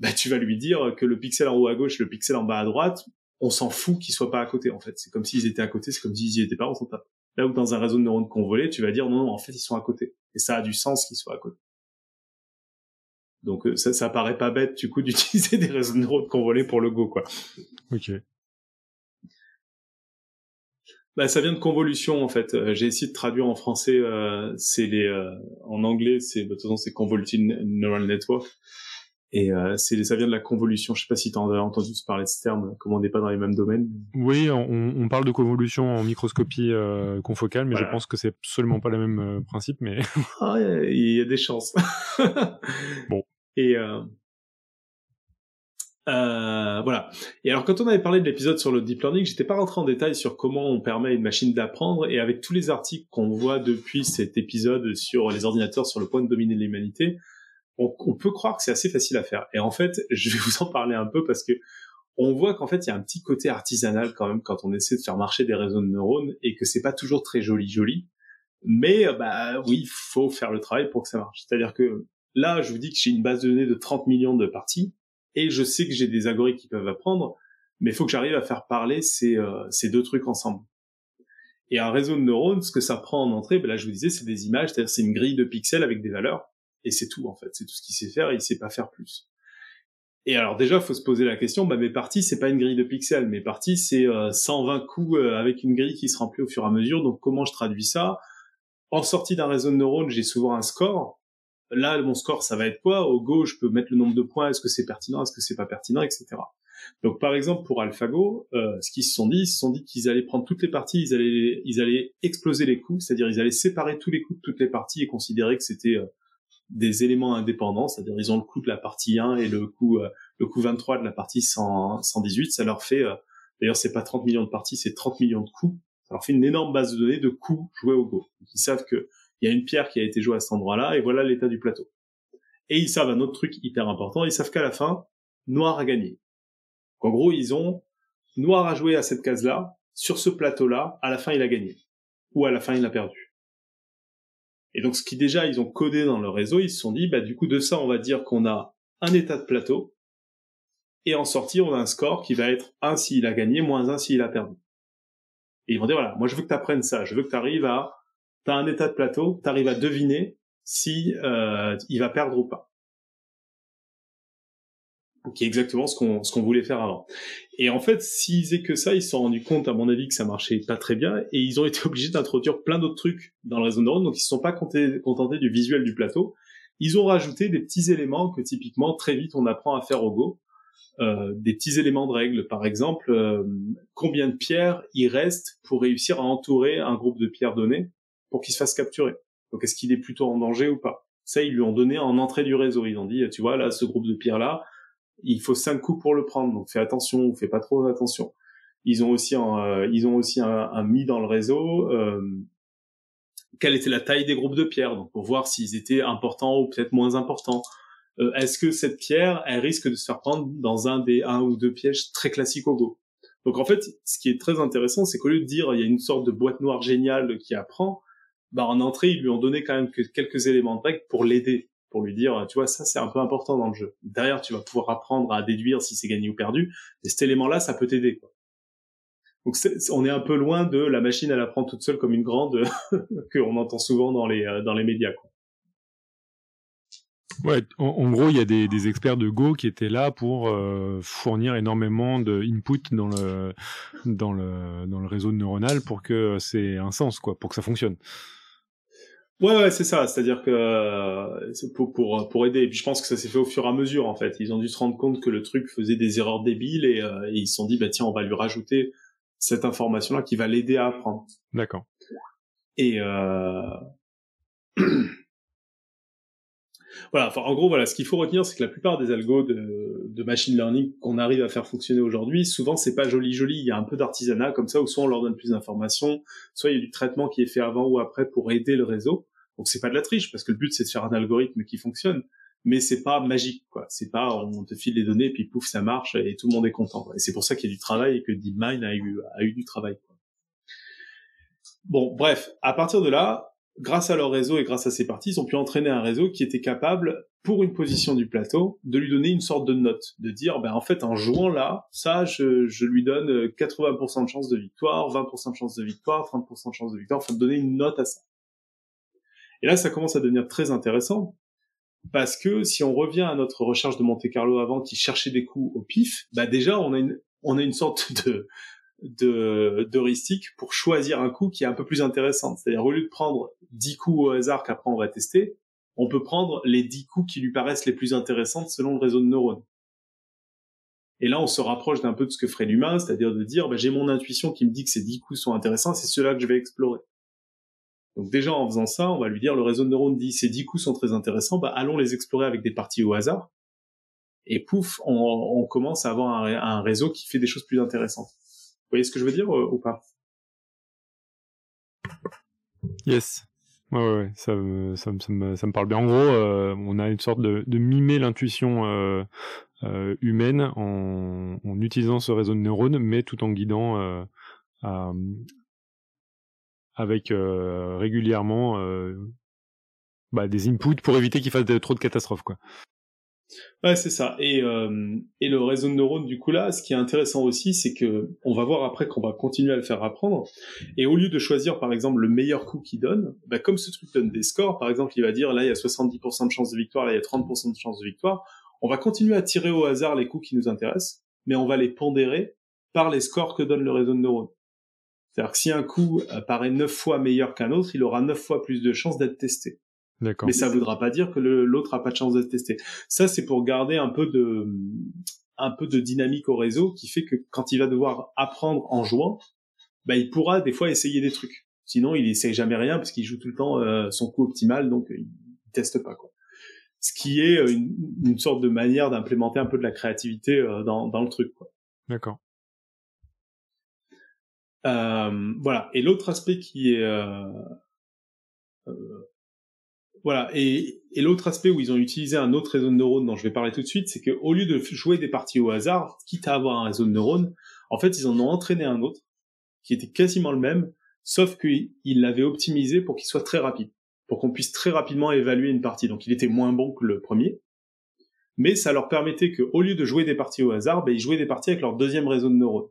bah tu vas lui dire que le pixel en haut à gauche, le pixel en bas à droite, on s'en fout qu'ils soient pas à côté en fait. C'est comme s'ils étaient à côté, c'est comme s'ils y étaient pas, on s'en tape. Là où dans un réseau de neurones convolé, tu vas dire non, non, en fait ils sont à côté. Et ça a du sens qu'ils soient à côté. Donc euh, ça, ça paraît pas bête du coup d'utiliser des réseaux de neurones convolés pour le Go quoi. Ok. Bah, ça vient de convolution en fait. Euh, j'ai essayé de traduire en français. Euh, c'est les, euh, en anglais, c'est de toute façon c'est convoluted neural network. Et euh, c'est ça vient de la convolution. Je sais pas si tu en as entendu parler de ce terme, comme on n'est pas dans les mêmes domaines. Oui, on, on parle de convolution en microscopie euh, confocale, mais voilà. je pense que c'est absolument pas le même principe. Mais ah, il y, a des chances. bon. Et euh, euh, voilà. Et alors, quand on avait parlé de l'épisode sur le deep learning, j'étais pas rentré en détail sur comment on permet à une machine d'apprendre. Et avec tous les articles qu'on voit depuis cet épisode sur les ordinateurs sur le point de dominer l'humanité, on, on, peut croire que c'est assez facile à faire. Et en fait, je vais vous en parler un peu parce que on voit qu'en fait, il y a un petit côté artisanal quand même quand on essaie de faire marcher des réseaux de neurones et que c'est pas toujours très joli joli. Mais bah oui, faut faire le travail pour que ça marche. C'est-à-dire que là, je vous dis que j'ai une base de données de 30 millions de parties et je sais que j'ai des algorithmes qui peuvent apprendre, mais il faut que j'arrive à faire parler ces, euh, ces deux trucs ensemble. Et un réseau de neurones, ce que ça prend en entrée, ben là je vous disais, c'est des images, c'est-à-dire c'est une grille de pixels avec des valeurs et c'est tout en fait, c'est tout ce qu'il sait faire, il sait pas faire plus. Et alors déjà, faut se poser la question, bah mes parties c'est pas une grille de pixels, mes parties c'est euh, 120 coups euh, avec une grille qui se remplit au fur et à mesure. Donc comment je traduis ça? En sortie d'un réseau de neurones, j'ai souvent un score. Là, mon score, ça va être quoi? Au Go, je peux mettre le nombre de points. Est-ce que c'est pertinent? Est-ce que c'est pas pertinent, etc. Donc par exemple pour AlphaGo, euh, ce qu'ils se sont dit, ils se sont dit qu'ils allaient prendre toutes les parties, ils allaient, ils allaient exploser les coups, c'est-à-dire ils allaient séparer tous les coups de toutes les parties et considérer que c'était euh, des éléments indépendants, c'est-à-dire ils ont le coût de la partie 1 et le coût euh, le coût 23 de la partie 100, 118, ça leur fait euh, d'ailleurs c'est pas 30 millions de parties, c'est 30 millions de coups. Ça leur fait une énorme base de données de coups joués au Go. Ils savent que il y a une pierre qui a été jouée à cet endroit-là et voilà l'état du plateau. Et ils savent un autre truc hyper important, ils savent qu'à la fin, noir a gagné. En gros, ils ont noir à jouer à cette case-là, sur ce plateau-là, à la fin il a gagné. ou à la fin il a perdu. Et donc ce qui déjà ils ont codé dans le réseau, ils se sont dit bah du coup de ça on va dire qu'on a un état de plateau et en sortie on a un score qui va être 1 s'il a gagné, moins 1 s'il a perdu. Et ils vont dire voilà, moi je veux que tu apprennes ça, je veux que tu arrives à t'as un état de plateau, tu arrives à deviner si euh, il va perdre ou pas qui est exactement ce qu'on ce qu'on voulait faire avant. Et en fait, s'ils faisaient que ça, ils se sont rendus compte, à mon avis, que ça marchait pas très bien, et ils ont été obligés d'introduire plein d'autres trucs dans le réseau de neurones, donc ils se sont pas contentés du visuel du plateau. Ils ont rajouté des petits éléments que typiquement très vite on apprend à faire au Go, euh, des petits éléments de règles, par exemple, euh, combien de pierres il reste pour réussir à entourer un groupe de pierres données pour qu'il se fasse capturer. Donc est-ce qu'il est plutôt en danger ou pas? Ça, ils lui ont donné en entrée du réseau. Ils ont dit, tu vois, là, ce groupe de pierres là, il faut cinq coups pour le prendre, donc fais attention ou fais pas trop attention. Ils ont aussi un, euh, ils ont aussi un, mis dans le réseau euh, quelle était la taille des groupes de pierres, donc pour voir s'ils étaient importants ou peut-être moins importants. Euh, est-ce que cette pierre, elle risque de se faire prendre dans un des un ou deux pièges très classiques au Go? Donc en fait, ce qui est très intéressant, c'est qu'au lieu de dire il y a une sorte de boîte noire géniale qui apprend, bah en entrée ils lui ont donné quand même quelques éléments de règles pour l'aider pour lui dire, tu vois, ça c'est un peu important dans le jeu. Derrière, tu vas pouvoir apprendre à déduire si c'est gagné ou perdu, et cet élément-là, ça peut t'aider. Donc on est un peu loin de la machine, elle apprend toute seule comme une grande qu'on entend souvent dans les euh, dans les médias. Ouais, en, gros, il y a des, des, experts de Go qui étaient là pour euh, fournir énormément de input dans le dans le dans le réseau neuronal pour que c'est un sens quoi, pour que ça fonctionne. Ouais, ouais, c'est ça. C'est-à-dire que euh, pour, pour pour aider. Et puis je pense que ça s'est fait au fur et à mesure en fait. Ils ont dû se rendre compte que le truc faisait des erreurs débiles et, euh, ils se sont dit bah tiens on va lui rajouter cette information-là qui va l'aider à apprendre. D'accord. Et euh... voilà. En gros, voilà. Ce qu'il faut retenir, c'est que la plupart des algos de, de machine learning qu'on arrive à faire fonctionner aujourd'hui, souvent c'est pas joli joli. Il y a un peu d'artisanat comme ça, où soit on leur donne plus d'informations, soit il y a du traitement qui est fait avant ou après pour aider le réseau. Donc c'est pas de la triche parce que le but c'est de faire un algorithme qui fonctionne, mais c'est pas magique quoi. C'est pas on te file les données puis pouf ça marche et tout le monde est content. Et c'est pour ça qu'il y a du travail et que DeepMind a eu a eu du travail. Quoi. Bon bref, à partir de là, grâce à leur réseau et grâce à ces parties, ils ont pu entraîner un réseau qui était capable pour une position du plateau de lui donner une sorte de note, de dire ben en fait en jouant là, ça je, je lui donne 80% de chance de victoire, 20% de chance de victoire, 30% de chance de victoire, enfin donner une note à ça. Et là, ça commence à devenir très intéressant parce que si on revient à notre recherche de Monte Carlo avant qui cherchait des coups au pif, bah déjà on a une on a une sorte de de d'heuristique pour choisir un coup qui est un peu plus intéressant. C'est-à-dire au lieu de prendre 10 coups au hasard qu'après on va tester, on peut prendre les 10 coups qui lui paraissent les plus intéressants selon le réseau de neurones. Et là, on se rapproche d'un peu de ce que ferait l'humain, c'est-à-dire de dire, bah, j'ai mon intuition qui me dit que ces 10 coups sont intéressants, c'est ceux-là que je vais explorer. Donc déjà en faisant ça, on va lui dire le réseau de neurones dit ces dix coups sont très intéressants, bah allons les explorer avec des parties au hasard. Et pouf, on, commence à avoir un, réseau qui fait des choses plus intéressantes. Vous voyez ce que je veux dire euh, ou pas? Yes. Ouais, ouais, ça, ça, ça, me, ça, me, parle bien. En gros, euh, on a une sorte de, de mimer l'intuition euh, euh, humaine en, en, utilisant ce réseau de neurones, mais tout en guidant euh, avec euh, régulièrement euh, bah, des inputs pour éviter qu'il fasse trop de catastrophes quoi. Ouais, c'est ça. Et, euh, et le réseau de neurones, du coup, là, ce qui est intéressant aussi, c'est que on va voir après qu'on va continuer à le faire apprendre. Et au lieu de choisir, par exemple, le meilleur coup qu'il donne, bah, comme ce truc donne des scores, par exemple, il va dire, là, il y a 70% de chance de victoire, là, il y a 30% de chance de victoire. On va continuer à tirer au hasard les coups qui nous intéressent, mais on va les pondérer par les scores que donne le réseau de neurones. C'est-à-dire que si un coup paraît neuf fois meilleur qu'un autre, il aura neuf fois plus de chances d'être testé. Mais ça ne voudra pas dire que l'autre a pas de chance d'être testé. Ça, c'est pour garder un peu de un peu de dynamique au réseau qui fait que quand il va devoir apprendre en jouant, bah, il pourra des fois essayer des trucs. Sinon, il essaye jamais rien parce qu'il joue tout le temps euh, son coup optimal, donc il teste pas quoi. Ce qui est une, une sorte de manière d'implémenter un peu de la créativité euh, dans, dans le truc. D'accord. Euh, voilà. Et l'autre aspect qui est euh, euh, voilà. Et, l'autre aspect où ils ont utilisé un autre réseau de neurones dont je vais parler tout de suite, c'est qu'au lieu de jouer des parties au hasard, quitte à avoir un réseau de neurones, en fait, ils en ont entraîné un autre qui était quasiment le même, sauf qu'il l'avait optimisé pour qu'il soit très rapide, pour qu'on puisse très rapidement évaluer une partie. Donc il était moins bon que le premier, mais ça leur permettait que, au lieu de jouer des parties au hasard, ben, ils jouaient des parties avec leur deuxième réseau de neurones.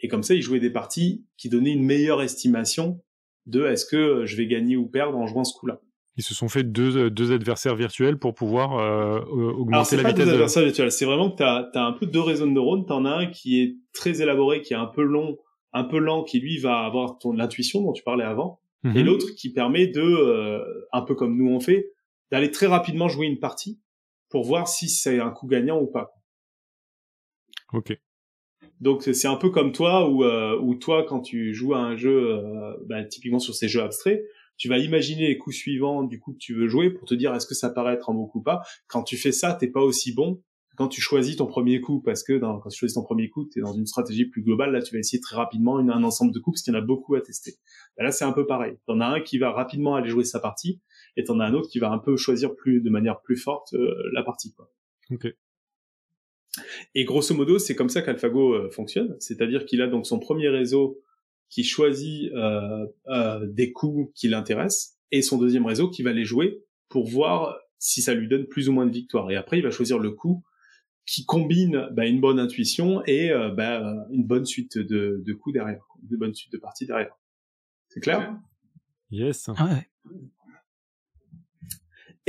Et comme ça, ils jouaient des parties qui donnaient une meilleure estimation de est-ce que je vais gagner ou perdre en jouant ce coup-là. Ils se sont fait deux, deux adversaires virtuels pour pouvoir euh, augmenter Alors, c'est la pas vitesse. deux de- adversaires virtuels, c'est vraiment que tu as, un peu deux réseaux de neurones, tu en as un qui est très élaboré, qui est un peu long, un peu lent, qui lui va avoir ton l'intuition dont tu parlais avant, Mhm. et l'autre qui permet de, euh, un peu comme nous on fait, d'aller très rapidement jouer une partie pour voir si c'est un coup gagnant ou pas. Ok. Donc c'est un peu comme toi où, euh, toi quand tu joues à un jeu, euh, bah, typiquement sur ces jeux abstraits, tu vas imaginer les coups suivants du coup que tu veux jouer pour te dire est-ce que ça paraît être un bon coup ou pas. Quand tu fais ça, t'es pas aussi bon quand tu choisis ton premier coup parce que dans, quand tu choisis ton premier coup, t'es dans une stratégie plus globale. Là, tu vas essayer très rapidement une, un ensemble de coups parce qu'il y en a beaucoup à tester. Bah, là, c'est un peu pareil. T'en as un qui va rapidement aller jouer sa partie et t'en as un autre qui va un peu choisir plus de manière plus forte euh, la partie. Quoi. Et grosso modo, c'est comme ça qu'AlphaGo euh, fonctionne, c'est-à-dire qu'il a donc son premier réseau qui choisit euh, euh, des coups qui l'intéressent et son deuxième réseau qui va les jouer pour voir si ça lui donne plus ou moins de victoires. Et après, il va choisir le coup qui combine bah, une bonne intuition et euh, bah, une bonne suite de, de coups derrière, une bonne suite de parties derrière. C'est clair? Yes. Ah ouais.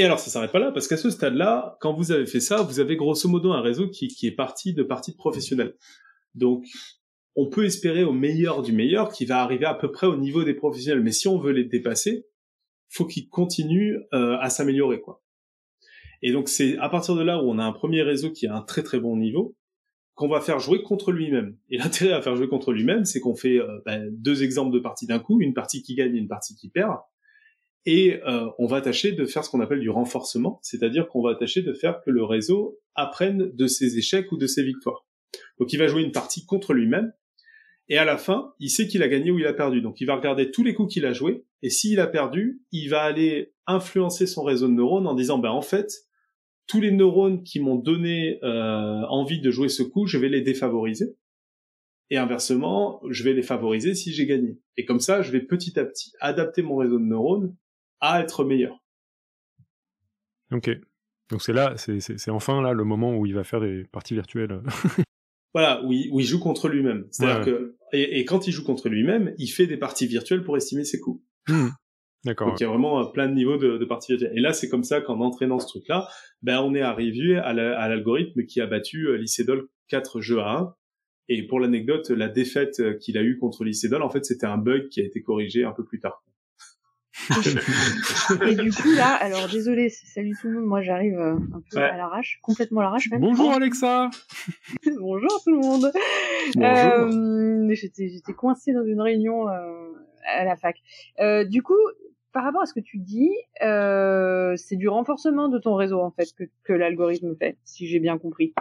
Et alors, ça s'arrête pas là, parce qu'à ce stade-là, quand vous avez fait ça, vous avez grosso modo un réseau qui, est parti de parties de professionnels. Donc, on peut espérer au meilleur du meilleur qui va arriver à peu près au niveau des professionnels. Mais si on veut les dépasser, faut qu'ils continuent euh, à s'améliorer, quoi. Et donc, c'est à partir de là où on a un premier réseau qui a un très très bon niveau qu'on va faire jouer contre lui-même. Et l'intérêt à faire jouer contre lui-même, c'est qu'on fait euh, ben, deux exemples de parties d'un coup, une partie qui gagne et une partie qui perd et euh, on va tâcher de faire ce qu'on appelle du renforcement, c'est-à-dire qu'on va tâcher de faire que le réseau apprenne de ses échecs ou de ses victoires. Donc il va jouer une partie contre lui-même, et à la fin, il sait qu'il a gagné ou il a perdu. Donc il va regarder tous les coups qu'il a joués, et s'il a perdu, il va aller influencer son réseau de neurones en disant, ben en fait, tous les neurones qui m'ont donné euh, envie de jouer ce coup, je vais les défavoriser. Et inversement, je vais les favoriser si j'ai gagné. Et comme ça, je vais petit à petit adapter mon réseau de neurones à être meilleur. Ok. Donc c'est là, c'est- enfin là le moment où il va faire des parties virtuelles. Voilà, où il, où il joue contre lui-même. C'est-à-dire Ouais. que et, et quand il joue contre lui-même, il fait des parties virtuelles pour estimer ses coups. D'accord. Donc il y a vraiment plein de niveaux de, de parties virtuelles. Et là, c'est comme ça qu'en entraînant ce truc-là, ben on est arrivé à la- à l'algorithme qui a battu euh, Lycédol 4 jeux à 1. Et pour l'anecdote, la défaite euh, qu'il a eue contre Lycédol, en fait, c'était un bug qui a été corrigé un peu plus tard. Et du coup, là, alors désolé, salut tout le monde, moi j'arrive euh, un peu Ouais. à l'arrache, complètement à l'arrache même. Bonjour Alexa. Bonjour tout le monde. Bonjour. Euh, j'étais, coincée dans une réunion euh, à la fac. Euh, du coup, par rapport à ce que tu dis, euh, c'est du renforcement de ton réseau en fait que, que l'algorithme fait, si j'ai bien compris.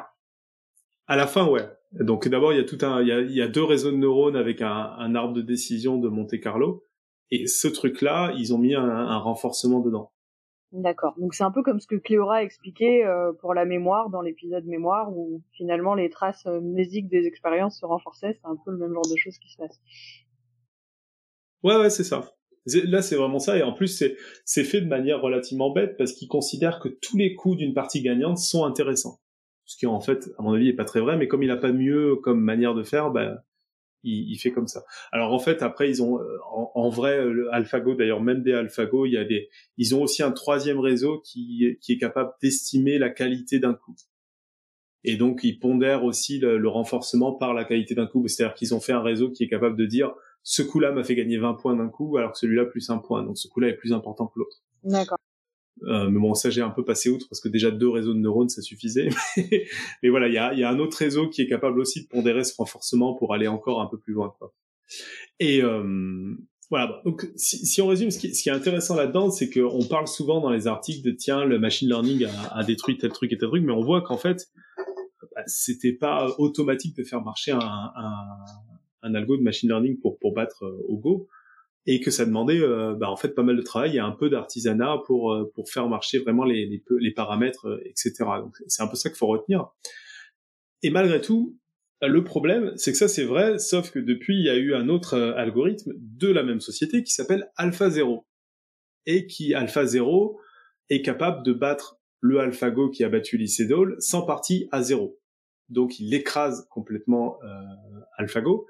À la fin, ouais. Donc d'abord, il y a tout un, il y a, il y a deux réseaux de neurones avec un, un arbre de décision de Monte Carlo. Et ce truc-là, ils ont mis un, un renforcement dedans. D'accord. Donc c'est un peu comme ce que Cléora a expliqué euh, pour la mémoire dans l'épisode mémoire où finalement les traces euh, mnésiques des expériences se renforçaient. C'est un peu le même genre de choses qui se passe. Ouais, ouais, c'est ça. Là, c'est vraiment ça. Et en plus, c'est, fait de manière relativement bête parce qu'ils considèrent que tous les coups d'une partie gagnante sont intéressants. Ce qui, en fait, à mon avis, est pas très vrai. Mais comme il a pas mieux comme manière de faire, ben, il, il fait comme ça. Alors, en fait, après, ils ont, euh, en, en vrai, euh, AlphaGo, d'ailleurs, même des AlphaGo, il y a des, ils ont aussi un troisième réseau qui, qui est capable d'estimer la qualité d'un coup. Et donc, ils pondèrent aussi le, le renforcement par la qualité d'un coup. C'est-à-dire qu'ils ont fait un réseau qui est capable de dire, ce coup-là m'a fait gagner 20 points d'un coup, alors que celui-là plus un point. Donc ce coup-là est plus important que l'autre. D'accord. Euh, mais bon, ça j'ai un peu passé outre parce que déjà deux réseaux de neurones ça suffisait. Mais, voilà, il y a, y a un autre réseau qui est capable aussi de pondérer ce renforcement pour aller encore un peu plus loin. Quoi. Et euh, voilà. Donc si, si on résume, ce qui, ce qui est intéressant là-dedans, c'est qu'on parle souvent dans les articles de tiens le machine learning a, a détruit tel truc et tel truc, mais on voit qu'en fait bah, c'était pas automatique de faire marcher un, un, un algo de machine learning pour pour battre euh, au Go et que ça demandait euh, bah, en fait pas mal de travail et un peu d'artisanat pour euh, pour faire marcher vraiment les les, les paramètres euh, etc donc c'est un peu ça qu'il faut retenir et malgré tout Le problème, c'est que ça c'est vrai, sauf que depuis il y a eu un autre algorithme de la même société qui s'appelle AlphaZero et qui AlphaZero est capable de battre le AlphaGo qui a battu Lycédol sans partie à zéro. Donc il écrase complètement euh, AlphaGo.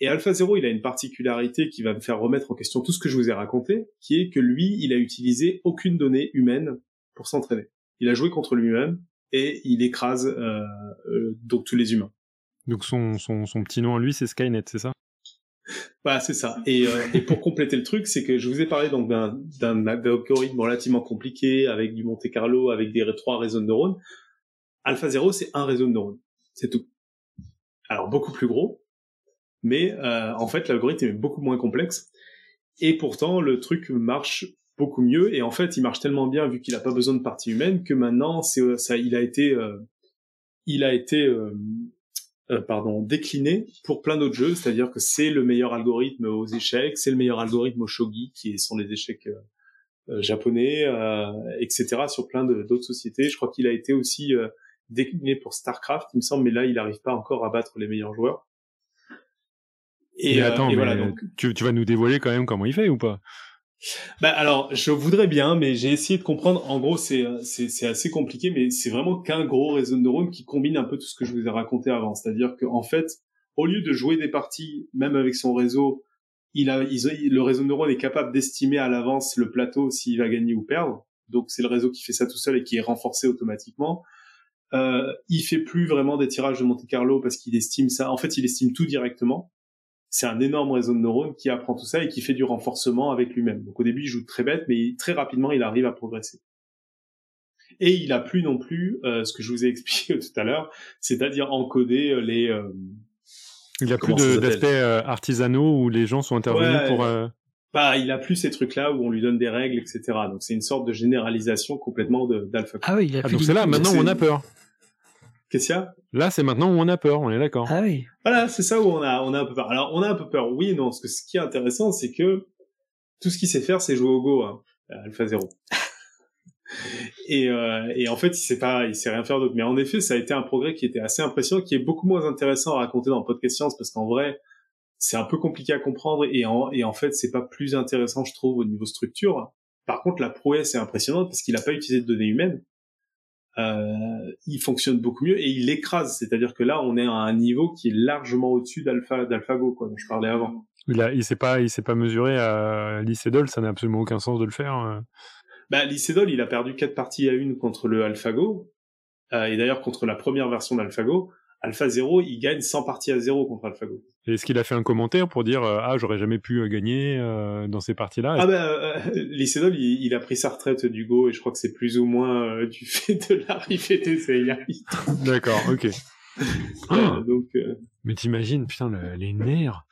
Et AlphaZero, il a une particularité qui va me faire remettre en question tout ce que je vous ai raconté, qui est que lui, il a utilisé aucune donnée humaine pour s'entraîner. Il a joué contre lui-même et il écrase euh, euh, donc tous les humains. Donc son, son, son petit nom à lui, c'est Skynet, c'est ça? Bah c'est ça. Et, euh, et pour compléter le truc, c'est que je vous ai parlé donc d'un d'un algorithme relativement compliqué avec du Monte Carlo, avec des trois réseaux de neurones. AlphaZero, c'est un réseau de neurones, c'est tout. Alors beaucoup plus gros, mais euh, en fait l'algorithme est beaucoup moins complexe. Et pourtant le truc marche beaucoup mieux. Et en fait, il marche tellement bien vu qu'il n'a pas besoin de partie humaine que maintenant, c'est ça, il a été, euh, il a été euh, décliné pour plein d'autres jeux, c'est-à-dire que c'est le meilleur algorithme aux échecs, c'est le meilleur algorithme au shogi, qui sont les échecs japonais, etc., sur plein d'autres sociétés. Je crois qu'il a été aussi décliné pour StarCraft, il me semble, mais là, il n'arrive pas encore à battre les meilleurs joueurs. Et, attends, voilà, donc... tu, tu vas nous dévoiler quand même comment il fait ou pas? Bah alors, je voudrais bien, mais j'ai essayé de comprendre. En gros, c'est c'est assez compliqué, mais c'est vraiment qu'un gros réseau de neurones qui combine un peu tout ce que je vous ai raconté avant. C'est-à-dire qu'en fait, au lieu de jouer des parties, même avec son réseau, il a, le réseau de neurones est capable d'estimer à l'avance le plateau s'il va gagner ou perdre. Donc c'est le réseau qui fait ça tout seul et qui est renforcé automatiquement. Euh, il fait plus vraiment des tirages de Monte Carlo parce qu'il estime ça. En fait, il estime tout directement c'est un énorme réseau de neurones qui apprend tout ça et qui fait du renforcement avec lui-même. Donc au début, il joue très bête, mais très rapidement, il arrive à progresser. Et il a plus non plus euh, ce que je vous ai expliqué tout à l'heure, c'est-à-dire encoder euh, les. Euh, il a plus d'aspects artisanaux où les gens sont intervenus pour. Bah, il a plus ces trucs-là où on lui donne des règles, etc. Donc c'est une sorte de généralisation complètement d'alpha. Ah oui, il a ah, donc c'est là maintenant on a peur. Qu'est-ce qu'il y a? Là, c'est maintenant où on a peur, on est d'accord. Ah oui. Voilà, c'est ça où on a, on a un peu peur. Alors, on a un peu peur, oui non, parce que ce qui est intéressant, c'est que tout ce qu'il sait faire, c'est jouer au Go, hein, Alpha 0. et, euh, et en fait, il sait pas, il sait rien faire d'autre. Mais en effet, ça a été un progrès qui était assez impressionnant, qui est beaucoup moins intéressant à raconter dans le podcast science, parce qu'en vrai, c'est un peu compliqué à comprendre, et en, et en fait, c'est pas plus intéressant, je trouve, au niveau structure. Par contre, la prouesse est impressionnante parce qu'il n'a pas utilisé de données humaines. Euh, il fonctionne beaucoup mieux et il écrase. C'est-à-dire que là, on est à un niveau qui est largement au-dessus d'Alpha d'AlphaGo, quoi, dont je parlais avant. Il a, il s'est pas, il s'est pas mesuré à Lycédol, ça n'a absolument aucun sens de le faire. Euh. Bah, Lycédol, il a perdu quatre parties à une contre le AlphaGo, euh, et d'ailleurs contre la première version d'AlphaGo. Alpha 0, il gagne 100 parties à 0 contre AlphaGo. Est-ce qu'il a fait un commentaire pour dire euh, ah j'aurais jamais pu euh, gagner euh, dans ces parties-là Ah ben euh, il, il, a pris sa retraite du Go et je crois que c'est plus ou moins du fait de l'arrivée des AI. D'accord, ok. donc, Mais t'imagines, putain, les nerfs.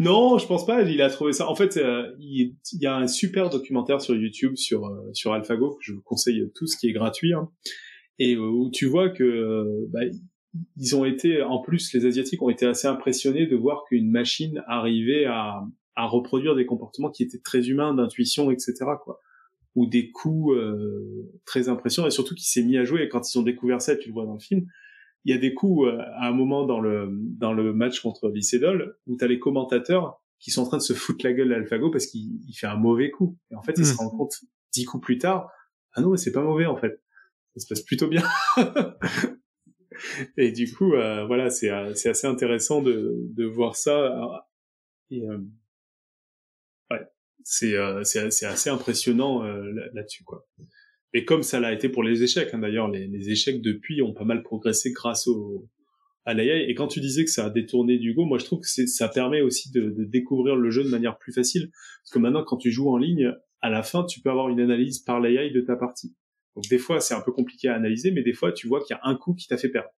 non, je pense pas. Il a trouvé ça. En fait, il, y a un super documentaire sur YouTube sur sur AlphaGo que je vous conseille tous, qui est gratuit, hein, et où tu vois que bah, ils ont été, en plus, les Asiatiques ont été assez impressionnés de voir qu'une machine arrivait à, à reproduire des comportements qui étaient très humains, d'intuition, etc. quoi ou des coups euh, très impressionnants et surtout qui s'est mis à jouer et quand ils ont découvert ça tu le vois dans le film il y a des coups euh, à un moment dans le dans le match contre Lycédol où tu as les commentateurs qui sont en train de se foutre la gueule à AlphaGo parce qu'il fait un mauvais coup et en fait ils se hmm. rendent compte dix coups plus tard ah non mais c'est pas mauvais en fait ça se passe plutôt bien et du coup, euh, voilà, c'est euh, c'est assez intéressant de de voir ça. Et euh, ouais, c'est c'est assez impressionnant là-dessus quoi. Et comme ça l'a été pour les échecs, hein, d'ailleurs, les, les échecs depuis ont pas mal progressé grâce au à l'AI. Et quand tu disais que ça a détourné du Go, moi je trouve que ça permet aussi de, de, découvrir le jeu de manière plus facile. Parce que maintenant, quand tu joues en ligne, à la fin, tu peux avoir une analyse par l'AI de ta partie. Donc des fois, c'est un peu compliqué à analyser, mais des fois, tu vois qu'il y a un coup qui t'a fait perdre.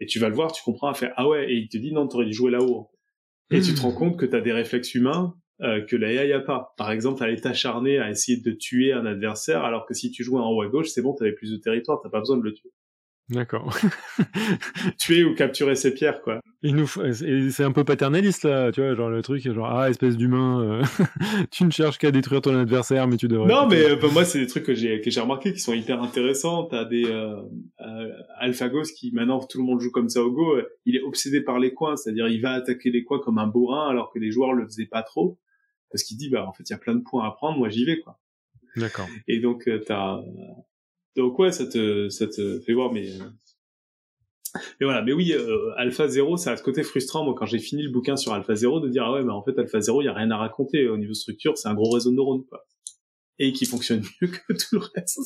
Et tu vas le voir, tu comprends à faire ah ouais, et il te dit non, t'aurais dû jouer là-haut. Et tu te rends hmm. compte que t'as des réflexes humains euh, que l'AI a pas. Par exemple, elle est acharnée à essayer de tuer un adversaire, alors que si tu jouais en haut à gauche, c'est bon, t'avais plus de territoire, t'as pas besoin de le tuer. D'accord. Tuer ou capturer ses pierres, quoi. Il nous c'est un peu paternaliste là, tu vois, genre le truc, genre ah espèce d'humain, euh, tu ne cherches qu'à détruire ton adversaire, mais tu devrais. Non, mais euh, moi c'est des trucs que j'ai que j'ai remarqué qui sont hyper intéressants. T'as des euh, euh, AlphaGo qui maintenant tout le monde joue comme ça au Go, il est obsédé par les coins, c'est-à-dire il va attaquer les coins comme un bourrin alors que les joueurs le faisaient pas trop, parce qu'il dit bah en fait il y a plein de points à prendre, moi j'y vais quoi. D'accord. Et donc t'as donc ouais, ça te, ça te fait voir, mais mais voilà, mais oui, euh, Alpha 0, ça a ce côté frustrant, moi, quand j'ai fini le bouquin sur Alpha 0, de dire, ah ouais, mais en fait, Alpha 0, il y a rien à raconter au niveau structure, c'est un gros réseau de neurones, quoi et qui fonctionne mieux que tout le reste.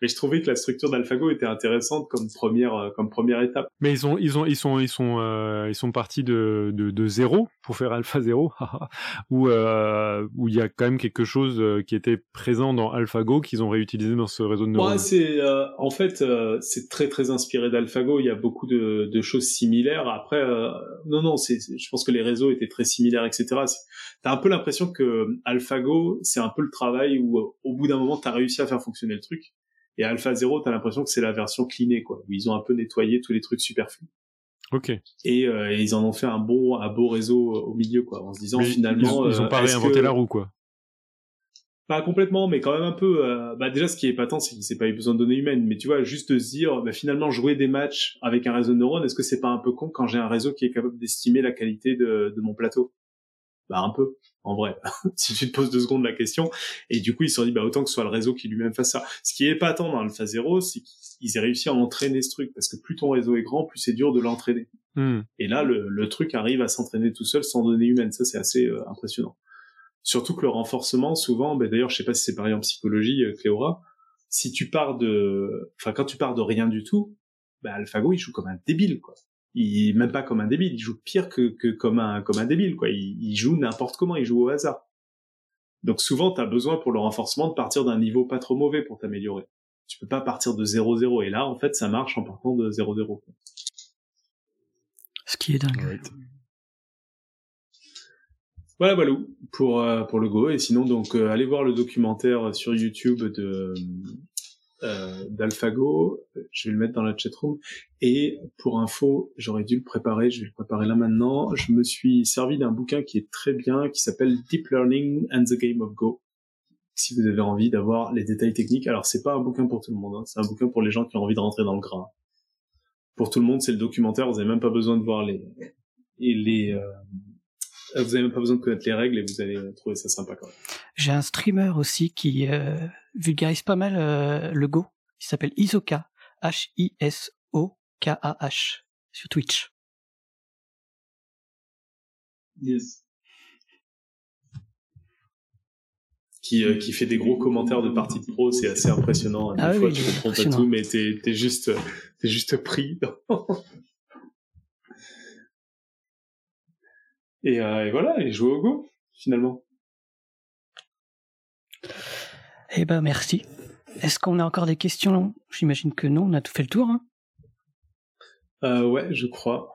Mais je trouvais que la structure d'AlphaGo était intéressante comme première euh, comme première étape. Mais ils ont ils ont ils sont ils sont euh, ils sont partis de, de de zéro pour faire Alpha 0 où euh, où il y a quand même quelque chose euh, qui était présent dans AlphaGo qu'ils ont réutilisé dans ce réseau de neurones. Ouais, c'est euh, en fait c'est très très inspiré d'AlphaGo, il y a beaucoup de, de choses similaires. Après non non, c'est je pense que les réseaux étaient très similaires etc. T'as un peu l'impression que AlphaGo c'est un peu le travail où au bout d'un moment, tu as réussi à faire fonctionner le truc. Et Alpha 0, tu as l'impression que c'est la version cleanée, quoi, où ils ont un peu nettoyé tous les trucs superflus. Ok. Et, euh, ils en ont fait un bon, un beau réseau au milieu, quoi, en se disant finalement. Ils, ont, pas euh, réinventé la roue, quoi. Pas complètement, mais quand même un peu. Euh, bah déjà, ce qui est patent, c'est qu'il s'est pas eu besoin de données humaines. Mais tu vois, juste se dire, bah, finalement, jouer des matchs avec un réseau de neurones, est-ce que c'est pas un peu con quand j'ai un réseau qui est capable d'estimer la qualité de, de mon plateau? Bah un peu en vrai, si tu te poses deux secondes la question. Et du coup, ils se sont dit, bah, autant que ce soit le réseau qui lui-même fasse ça. Ce qui est pas tant dans Alpha 0, c'est qu'ils aient réussi à entraîner ce truc, parce que plus ton réseau est grand, plus c'est dur de l'entraîner. Hmm. Et là, le, le, truc arrive à s'entraîner tout seul sans données humaines. Ça, c'est assez euh, impressionnant. Surtout que le renforcement, souvent, bah, d'ailleurs, je sais pas si c'est pareil en psychologie, euh, Cléora, si tu pars de, enfin, quand tu pars de rien du tout, bah, AlphaGo, il joue comme un débile, quoi il même pas comme un débile, il joue pire que, que comme un comme un débile quoi. Il, il joue n'importe comment, il joue au hasard. Donc souvent tu as besoin pour le renforcement de partir d'un niveau pas trop mauvais pour t'améliorer. Tu peux pas partir de 0-0 et là en fait ça marche en partant de 0-0. Ce qui est dingue. Voilà, voilà pour euh, pour le Go et sinon donc euh, allez voir le documentaire sur YouTube de euh, d'AlphaGo. Je vais le mettre dans la chatroom. Et pour info, j'aurais dû le préparer. Je vais le préparer là maintenant. Je me suis servi d'un bouquin qui est très bien, qui s'appelle Deep Learning and the Game of Go. Si vous avez envie d'avoir les détails techniques. Alors c'est pas un bouquin pour tout le monde. Hein. C'est un bouquin pour les gens qui ont envie de rentrer dans le gras. Pour tout le monde, c'est le documentaire. Vous avez même pas besoin de voir les les euh, vous avez même pas besoin de connaître les règles et vous allez trouver ça sympa quand même. J'ai un streamer aussi qui euh, vulgarise pas mal euh, le Go. Il s'appelle Isoka, H-I-S-O-K-A-H, sur Twitch. Yes. Qui, euh, qui fait des gros commentaires de parties pro, c'est assez impressionnant. Des Ah fois, oui, tu comprends pas tout, mais t'es, t'es juste, t'es juste pris. et, et voilà, et jouer au Go, finalement. Eh ben merci. Est-ce qu'on a encore des questions? J'imagine que non, on a tout fait le tour. Hein Euh, ouais, je crois.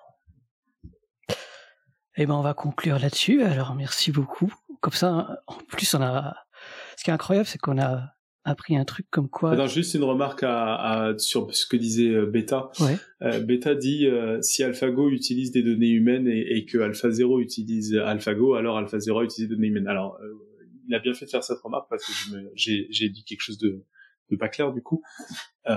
eh ben on va conclure là-dessus. Alors merci beaucoup. Comme ça, en plus on a. Ce qui est incroyable, c'est qu'on a appris un truc comme quoi. Attends, juste une remarque à, à- sur ce que disait euh, Beta. Ouais. Euh, Beta dit euh, si AlphaGo utilise des données humaines et, et que AlphaZero utilise AlphaGo, alors AlphaZero utilise des données humaines. Alors, il a bien fait de faire cette remarque parce que j'ai dit quelque chose de, de pas clair du coup. Euh,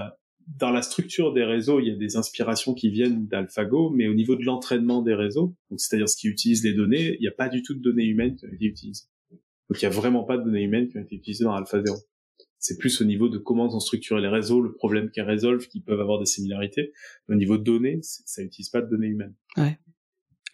dans la structure des réseaux, il y a des inspirations qui viennent d'AlphaGo, mais au niveau de l'entraînement des réseaux, c'est-à-dire ce qui utilise les données, il n'y a pas du tout de données humaines qui ont été utilisées. Donc il n'y a vraiment pas de données humaines qui ont été utilisées dans AlphaZero. C'est plus au niveau de comment sont structurés les réseaux, le problème qu'ils résolvent, qui peuvent avoir des similarités. Au niveau de données, ça n'utilise pas de données humaines.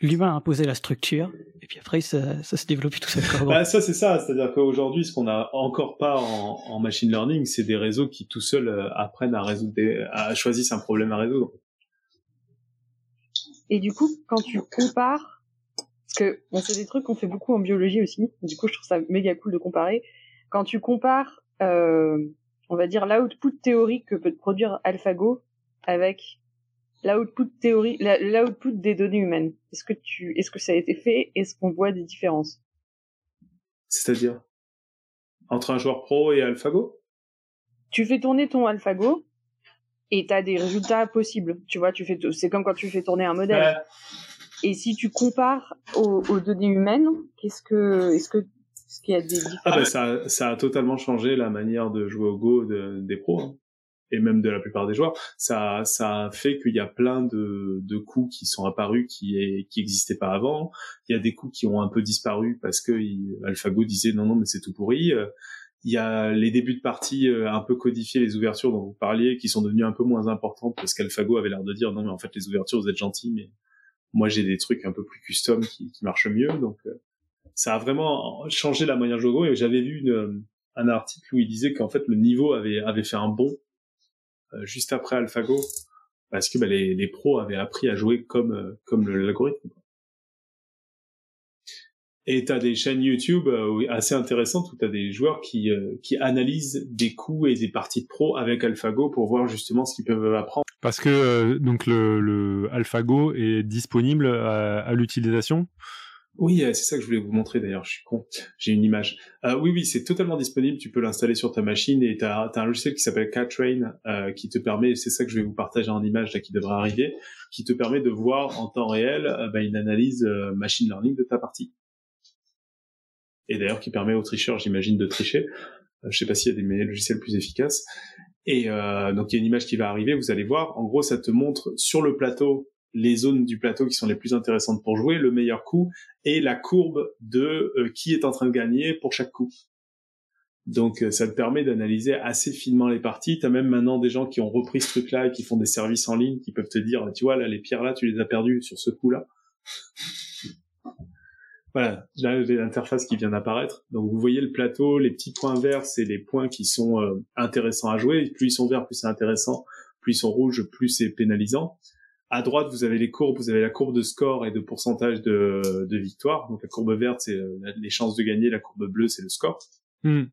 L'humain a imposé la structure, et puis après ça, ça s'est développé tout seul. Bah, ça, c'est ça. C'est-à-dire qu'aujourd'hui, ce qu'on a encore pas en, en machine learning, c'est des réseaux qui tout seuls euh, apprennent à résoudre des, à choisissent un problème à résoudre. Et du coup, quand tu compares, parce que bon, c'est des trucs qu'on fait beaucoup en biologie aussi. Du coup, je trouve ça méga cool de comparer. Quand tu compares, euh, on va dire l'output théorique que peut te produire AlphaGo avec l'output théorique, la- l'output des données humaines. Est-ce que tu, est-ce que ça a été fait? Est-ce qu'on voit des différences? C'est-à-dire? Entre un joueur pro et AlphaGo? Tu fais tourner ton AlphaGo et t'as des résultats possibles. Tu vois, tu fais, c'est comme quand tu fais tourner un modèle. Et si tu compares aux, aux données humaines, qu'est-ce que, est-ce que, est-ce qu'il y a des différences ah bah, ça, ça a totalement changé la manière de jouer au Go de, des pros. Hein. Et même de la plupart des joueurs, ça, ça fait qu'il y a plein de, de coups qui sont apparus qui est, qui existaient pas avant. Il y a des coups qui ont un peu disparu parce que il, AlphaGo disait non non mais c'est tout pourri. Il y a les débuts de partie euh, un peu codifiés, les ouvertures dont vous parliez, qui sont devenues un peu moins importantes parce qu'AlphaGo avait l'air de dire non mais en fait les ouvertures vous êtes gentils, mais moi j'ai des trucs un peu plus custom qui, qui marchent mieux. Donc euh, ça a vraiment changé la manière de jouer. Et j'avais vu une, euh, un article où il disait qu'en fait le niveau avait, avait fait un bond juste après AlphaGo parce que bah, les, pros avaient appris à jouer comme, comme l'algorithme. Et tu as des chaînes YouTube euh, assez intéressantes où tu as des joueurs qui, euh, qui analysent des coups et des parties de pro avec AlphaGo pour voir justement ce qu'ils peuvent apprendre. Parce que euh, donc le, AlphaGo est disponible à, l'utilisation? Oui, c'est ça que je voulais vous montrer d'ailleurs, je suis con, j'ai une image. oui, oui, c'est totalement disponible, tu peux l'installer sur ta machine et tu as, un logiciel qui s'appelle CatRain qui te permet, c'est ça que je vais vous partager en image là qui devrait arriver, qui te permet de voir en temps réel bah, une analyse machine learning de ta partie et d'ailleurs qui permet aux tricheurs, j'imagine, de tricher. Euh, je sais pas s'il y a des logiciels plus efficaces. Et euh, donc il y a une image qui va arriver, vous allez voir. En gros, ça te montre sur le plateau les zones du plateau qui sont les plus intéressantes pour jouer, le meilleur coup et la courbe de euh, qui est en train de gagner pour chaque coup. Donc ça te permet d'analyser assez finement les parties. T'as même maintenant des gens qui ont repris ce truc-là et qui font des services en ligne qui peuvent te dire, tu vois là les pierres là, tu les as perdues sur ce coup-là voilà, là l'interface qui vient d'apparaître. Donc vous voyez le plateau, les petits points verts, c'est les points qui sont euh, intéressants à jouer. Plus ils sont verts, plus c'est intéressant. Plus ils sont rouges, plus c'est pénalisant. À droite, vous avez les courbes, vous avez la courbe de score et de pourcentage de, de victoire. Donc la courbe verte, c'est euh, les chances de gagner, la courbe bleue, c'est le score. Hmm.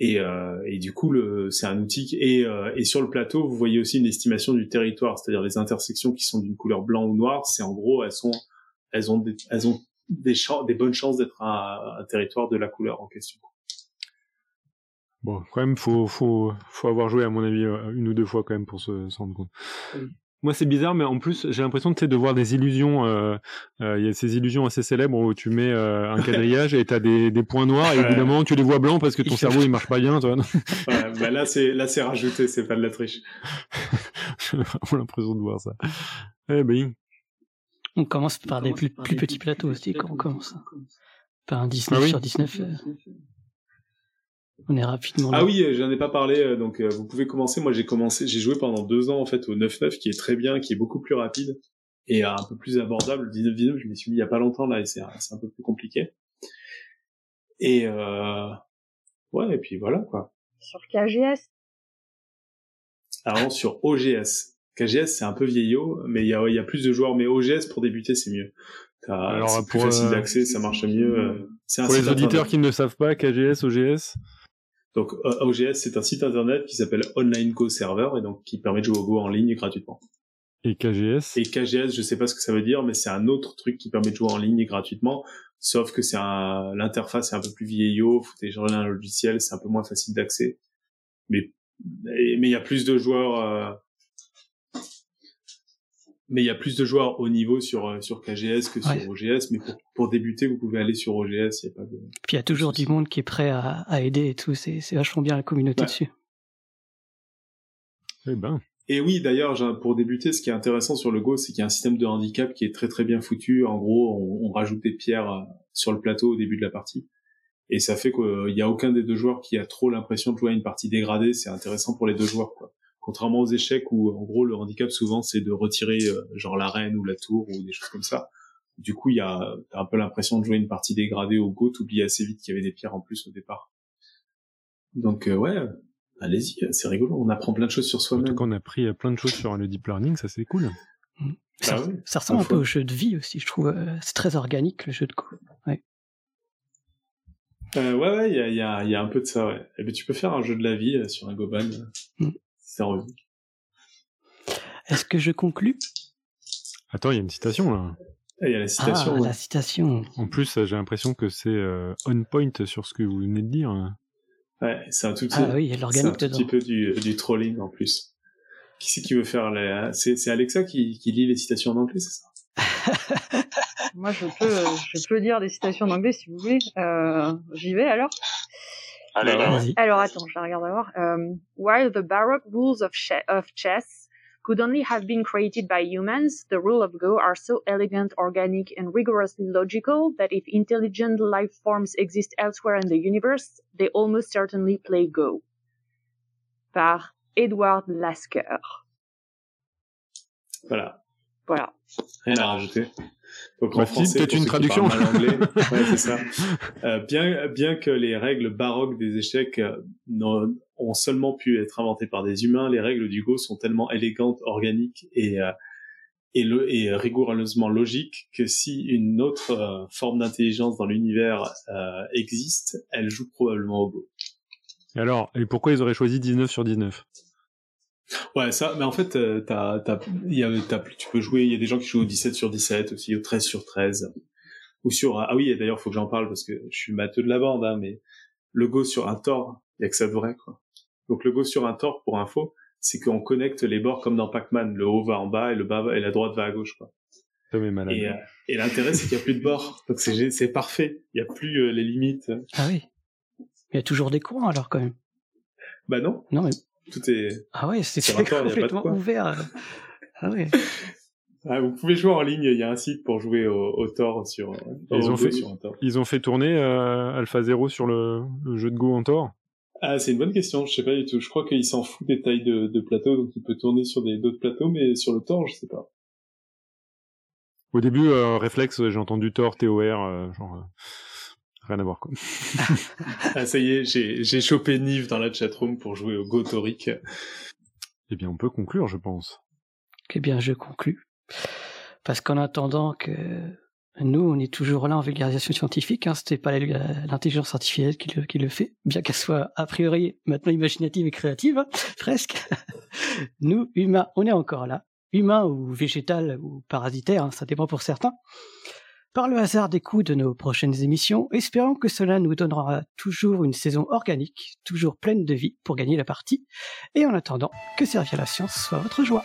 Et, euh, et, du coup, c'est un outil. Et, euh, et, sur le plateau, vous voyez aussi une estimation du territoire, c'est-à-dire les intersections qui sont d'une couleur blanc ou noire. C'est en gros, elles sont, elles ont, elles ont des, des bonnes chances d'être un, territoire de la couleur en question. Bon, quand même, faut, faut, faut avoir joué, à mon avis, euh, une ou deux fois quand même pour se, rendre compte. Moi, c'est bizarre, mais en plus, j'ai l'impression de voir des illusions. Euh, euh, il y a ces illusions assez célèbres où tu mets un quadrillage et tu as des, des, points noirs et évidemment tu les vois blancs parce que ton cerveau il marche pas bien. Toi. ouais, bah là, c'est là c'est rajouté, c'est pas de la triche. j'ai vraiment l'impression de voir ça. Eh ben, on commence par des plus, petits plateaux aussi quand on commence. Par un 19 ah sur 19. Euh, on est rapidement. Ah oui, j'en ai pas parlé, euh, donc euh, vous pouvez commencer. Moi, j'ai commencé, j'ai joué pendant deux ans en fait au 9-9, qui est très bien, qui est beaucoup plus rapide et un peu plus abordable. Le 19-19, je m'y suis mis il y a pas longtemps là, et c'est un peu plus compliqué. Et ouais, et puis voilà quoi. Sur KGS. Alors sur OGS. KGS c'est un peu vieillot, mais il y a, y a plus de joueurs. Mais OGS pour débuter c'est mieux. Alors pour facile euh, d'accès, ça marche mieux. Euh, pour les auditeurs qui ne le savent pas, KGS, OGS. Donc OGS c'est un site internet qui s'appelle Online Go Server et donc qui permet de jouer au Go en ligne gratuitement. Et KGS Et KGS, je sais pas ce que ça veut dire, mais c'est un autre truc qui permet de jouer en ligne gratuitement. Sauf que c'est un, l'interface est un peu plus vieillot, faut télécharger un logiciel, c'est un peu moins facile d'accès. Mais, mais il y a plus de joueurs, euh, mais il y a plus de joueurs au niveau sur euh, sur KGS que sur OGS. Mais pour, pour, débuter, vous pouvez aller sur OGS. Il y a pas de. Puis il y a toujours du monde qui est prêt à, à aider et tout. C'est c'est vachement bien la communauté dessus. Eh ben. Et oui, d'ailleurs, pour débuter, ce qui est intéressant sur le Go, c'est qu'il y a un système de handicap qui est très très bien foutu. En gros, on, on rajoute des pierres euh, sur le plateau au début de la partie. Et ça fait qu'il n'y a aucun des deux joueurs qui a trop l'impression de jouer à une partie dégradée. C'est intéressant pour les deux joueurs. Quoi contrairement aux échecs où en gros le handicap souvent c'est de retirer euh, genre la reine ou la tour ou des choses comme ça. Du coup, il y a un peu l'impression de jouer une partie dégradée au Go, t'oublies assez vite qu'il y avait des pierres en plus au départ. Donc euh, ouais, allez-y, c'est rigolo, on apprend plein de choses sur soi-même. En tout cas, on a appris euh, plein de choses sur le deep learning, ça c'est cool. Mmh. Ça, bah ça, ressemble un peu au jeu de vie aussi, je trouve. C'est très organique le jeu de Go. Ouais. Euh, ouais, ouais, il y a, y, a, y a, un peu de ça, ouais. Et eh ben, tu peux faire un jeu de la vie sur un Goban. Est-ce que je conclus Attends, il y a une citation là. Ah, il y a la citation. Ah, la citation. En plus, j'ai l'impression que c'est euh, on point sur ce que vous venez de dire. Ouais, c'est un tout petit, ah, oui, un petit peu du, du, trolling en plus. Qui c'est qui veut faire les... C'est c'est Alexa qui, qui lit les citations en anglais, c'est ça? Moi, je peux, je peux dire des citations en anglais si vous voulez. Euh, J'y vais alors? Allez, Bah, là, Vas-y. Alors attends, je la regarde d'abord. Um, while the baroque rules of, che- of chess could only have been created by humans, the rules of Go are so elegant, organic, and rigorously logical that if intelligent life forms exist elsewhere in the universe, they almost certainly play Go. Par Edward Lasker. Voilà. Voilà. Rien à rajouter. Donc Bah, en français, une traduction. anglais, ouais, c'est ça. Euh, bien, bien que les règles baroques des échecs euh, ont seulement pu être inventées par des humains, les règles du Go sont tellement élégantes, organiques et, euh, et, le, et rigoureusement logiques que si une autre euh, forme d'intelligence dans l'univers existe, elle joue probablement au Go. Et alors, et pourquoi ils auraient choisi 19 sur 19 Ouais, ça, mais en fait, euh, t'as, t'as, il y a, t'as, tu peux jouer, il y a des gens qui jouent au 17 sur 17 aussi, au 13 sur 13. Ou sur, ah oui, et d'ailleurs, faut que j'en parle parce que je suis matheux de la bande, hein, mais le Go sur un Tor, il y a que ça de vrai, quoi. Donc le Go sur un Tor, pour info, c'est qu'on connecte les bords comme dans Pac-Man. Le haut va en bas et le bas va- et la droite va à gauche, quoi. Malade. Et, euh, et l'intérêt, c'est qu'il n'y a plus de bords. Donc c'est, c'est parfait. Il n'y a plus euh, les limites. Ah oui. Il y a toujours des courants alors quand même. Bah non, Non mais tout est, ah ouais, c'est complètement quoi. ouvert. euh. Ah ouais. ah, vous pouvez jouer en ligne. Il y a un site pour jouer au, au Tor sur, Ils au ont fait- sur un Tor. Ils ont fait tourner euh, Alpha Zero sur le, le jeu de Go en Tor. Ah, c'est une bonne question. Je sais pas du tout. Je crois qu'il s'en fout des tailles de, de plateau, donc il peut tourner sur d'autres plateaux, mais sur le Tor, je sais pas. Au début, euh, réflexe, j'ai entendu Tor, TOR, euh, genre... rien à voir, quoi. Ah, ça y est, j'ai j'ai chopé Nive dans la chatroom pour jouer au Go Toric. Eh bien, on peut conclure, je pense. Eh bien, je conclus. Parce qu'en attendant que nous, on est toujours là en vulgarisation scientifique, hein, c'était pas l'intelligence artificielle qui le, qui le fait, bien qu'elle soit a priori maintenant imaginative et créative, hein, presque. nous, humains, on est encore là. Humains ou végétal ou parasitaires, hein, ça dépend pour certains. Par le hasard des coups de nos prochaines émissions, espérons que cela nous donnera toujours une saison organique, toujours pleine de vie pour gagner la partie. Et en attendant, que servir la science soit votre joie.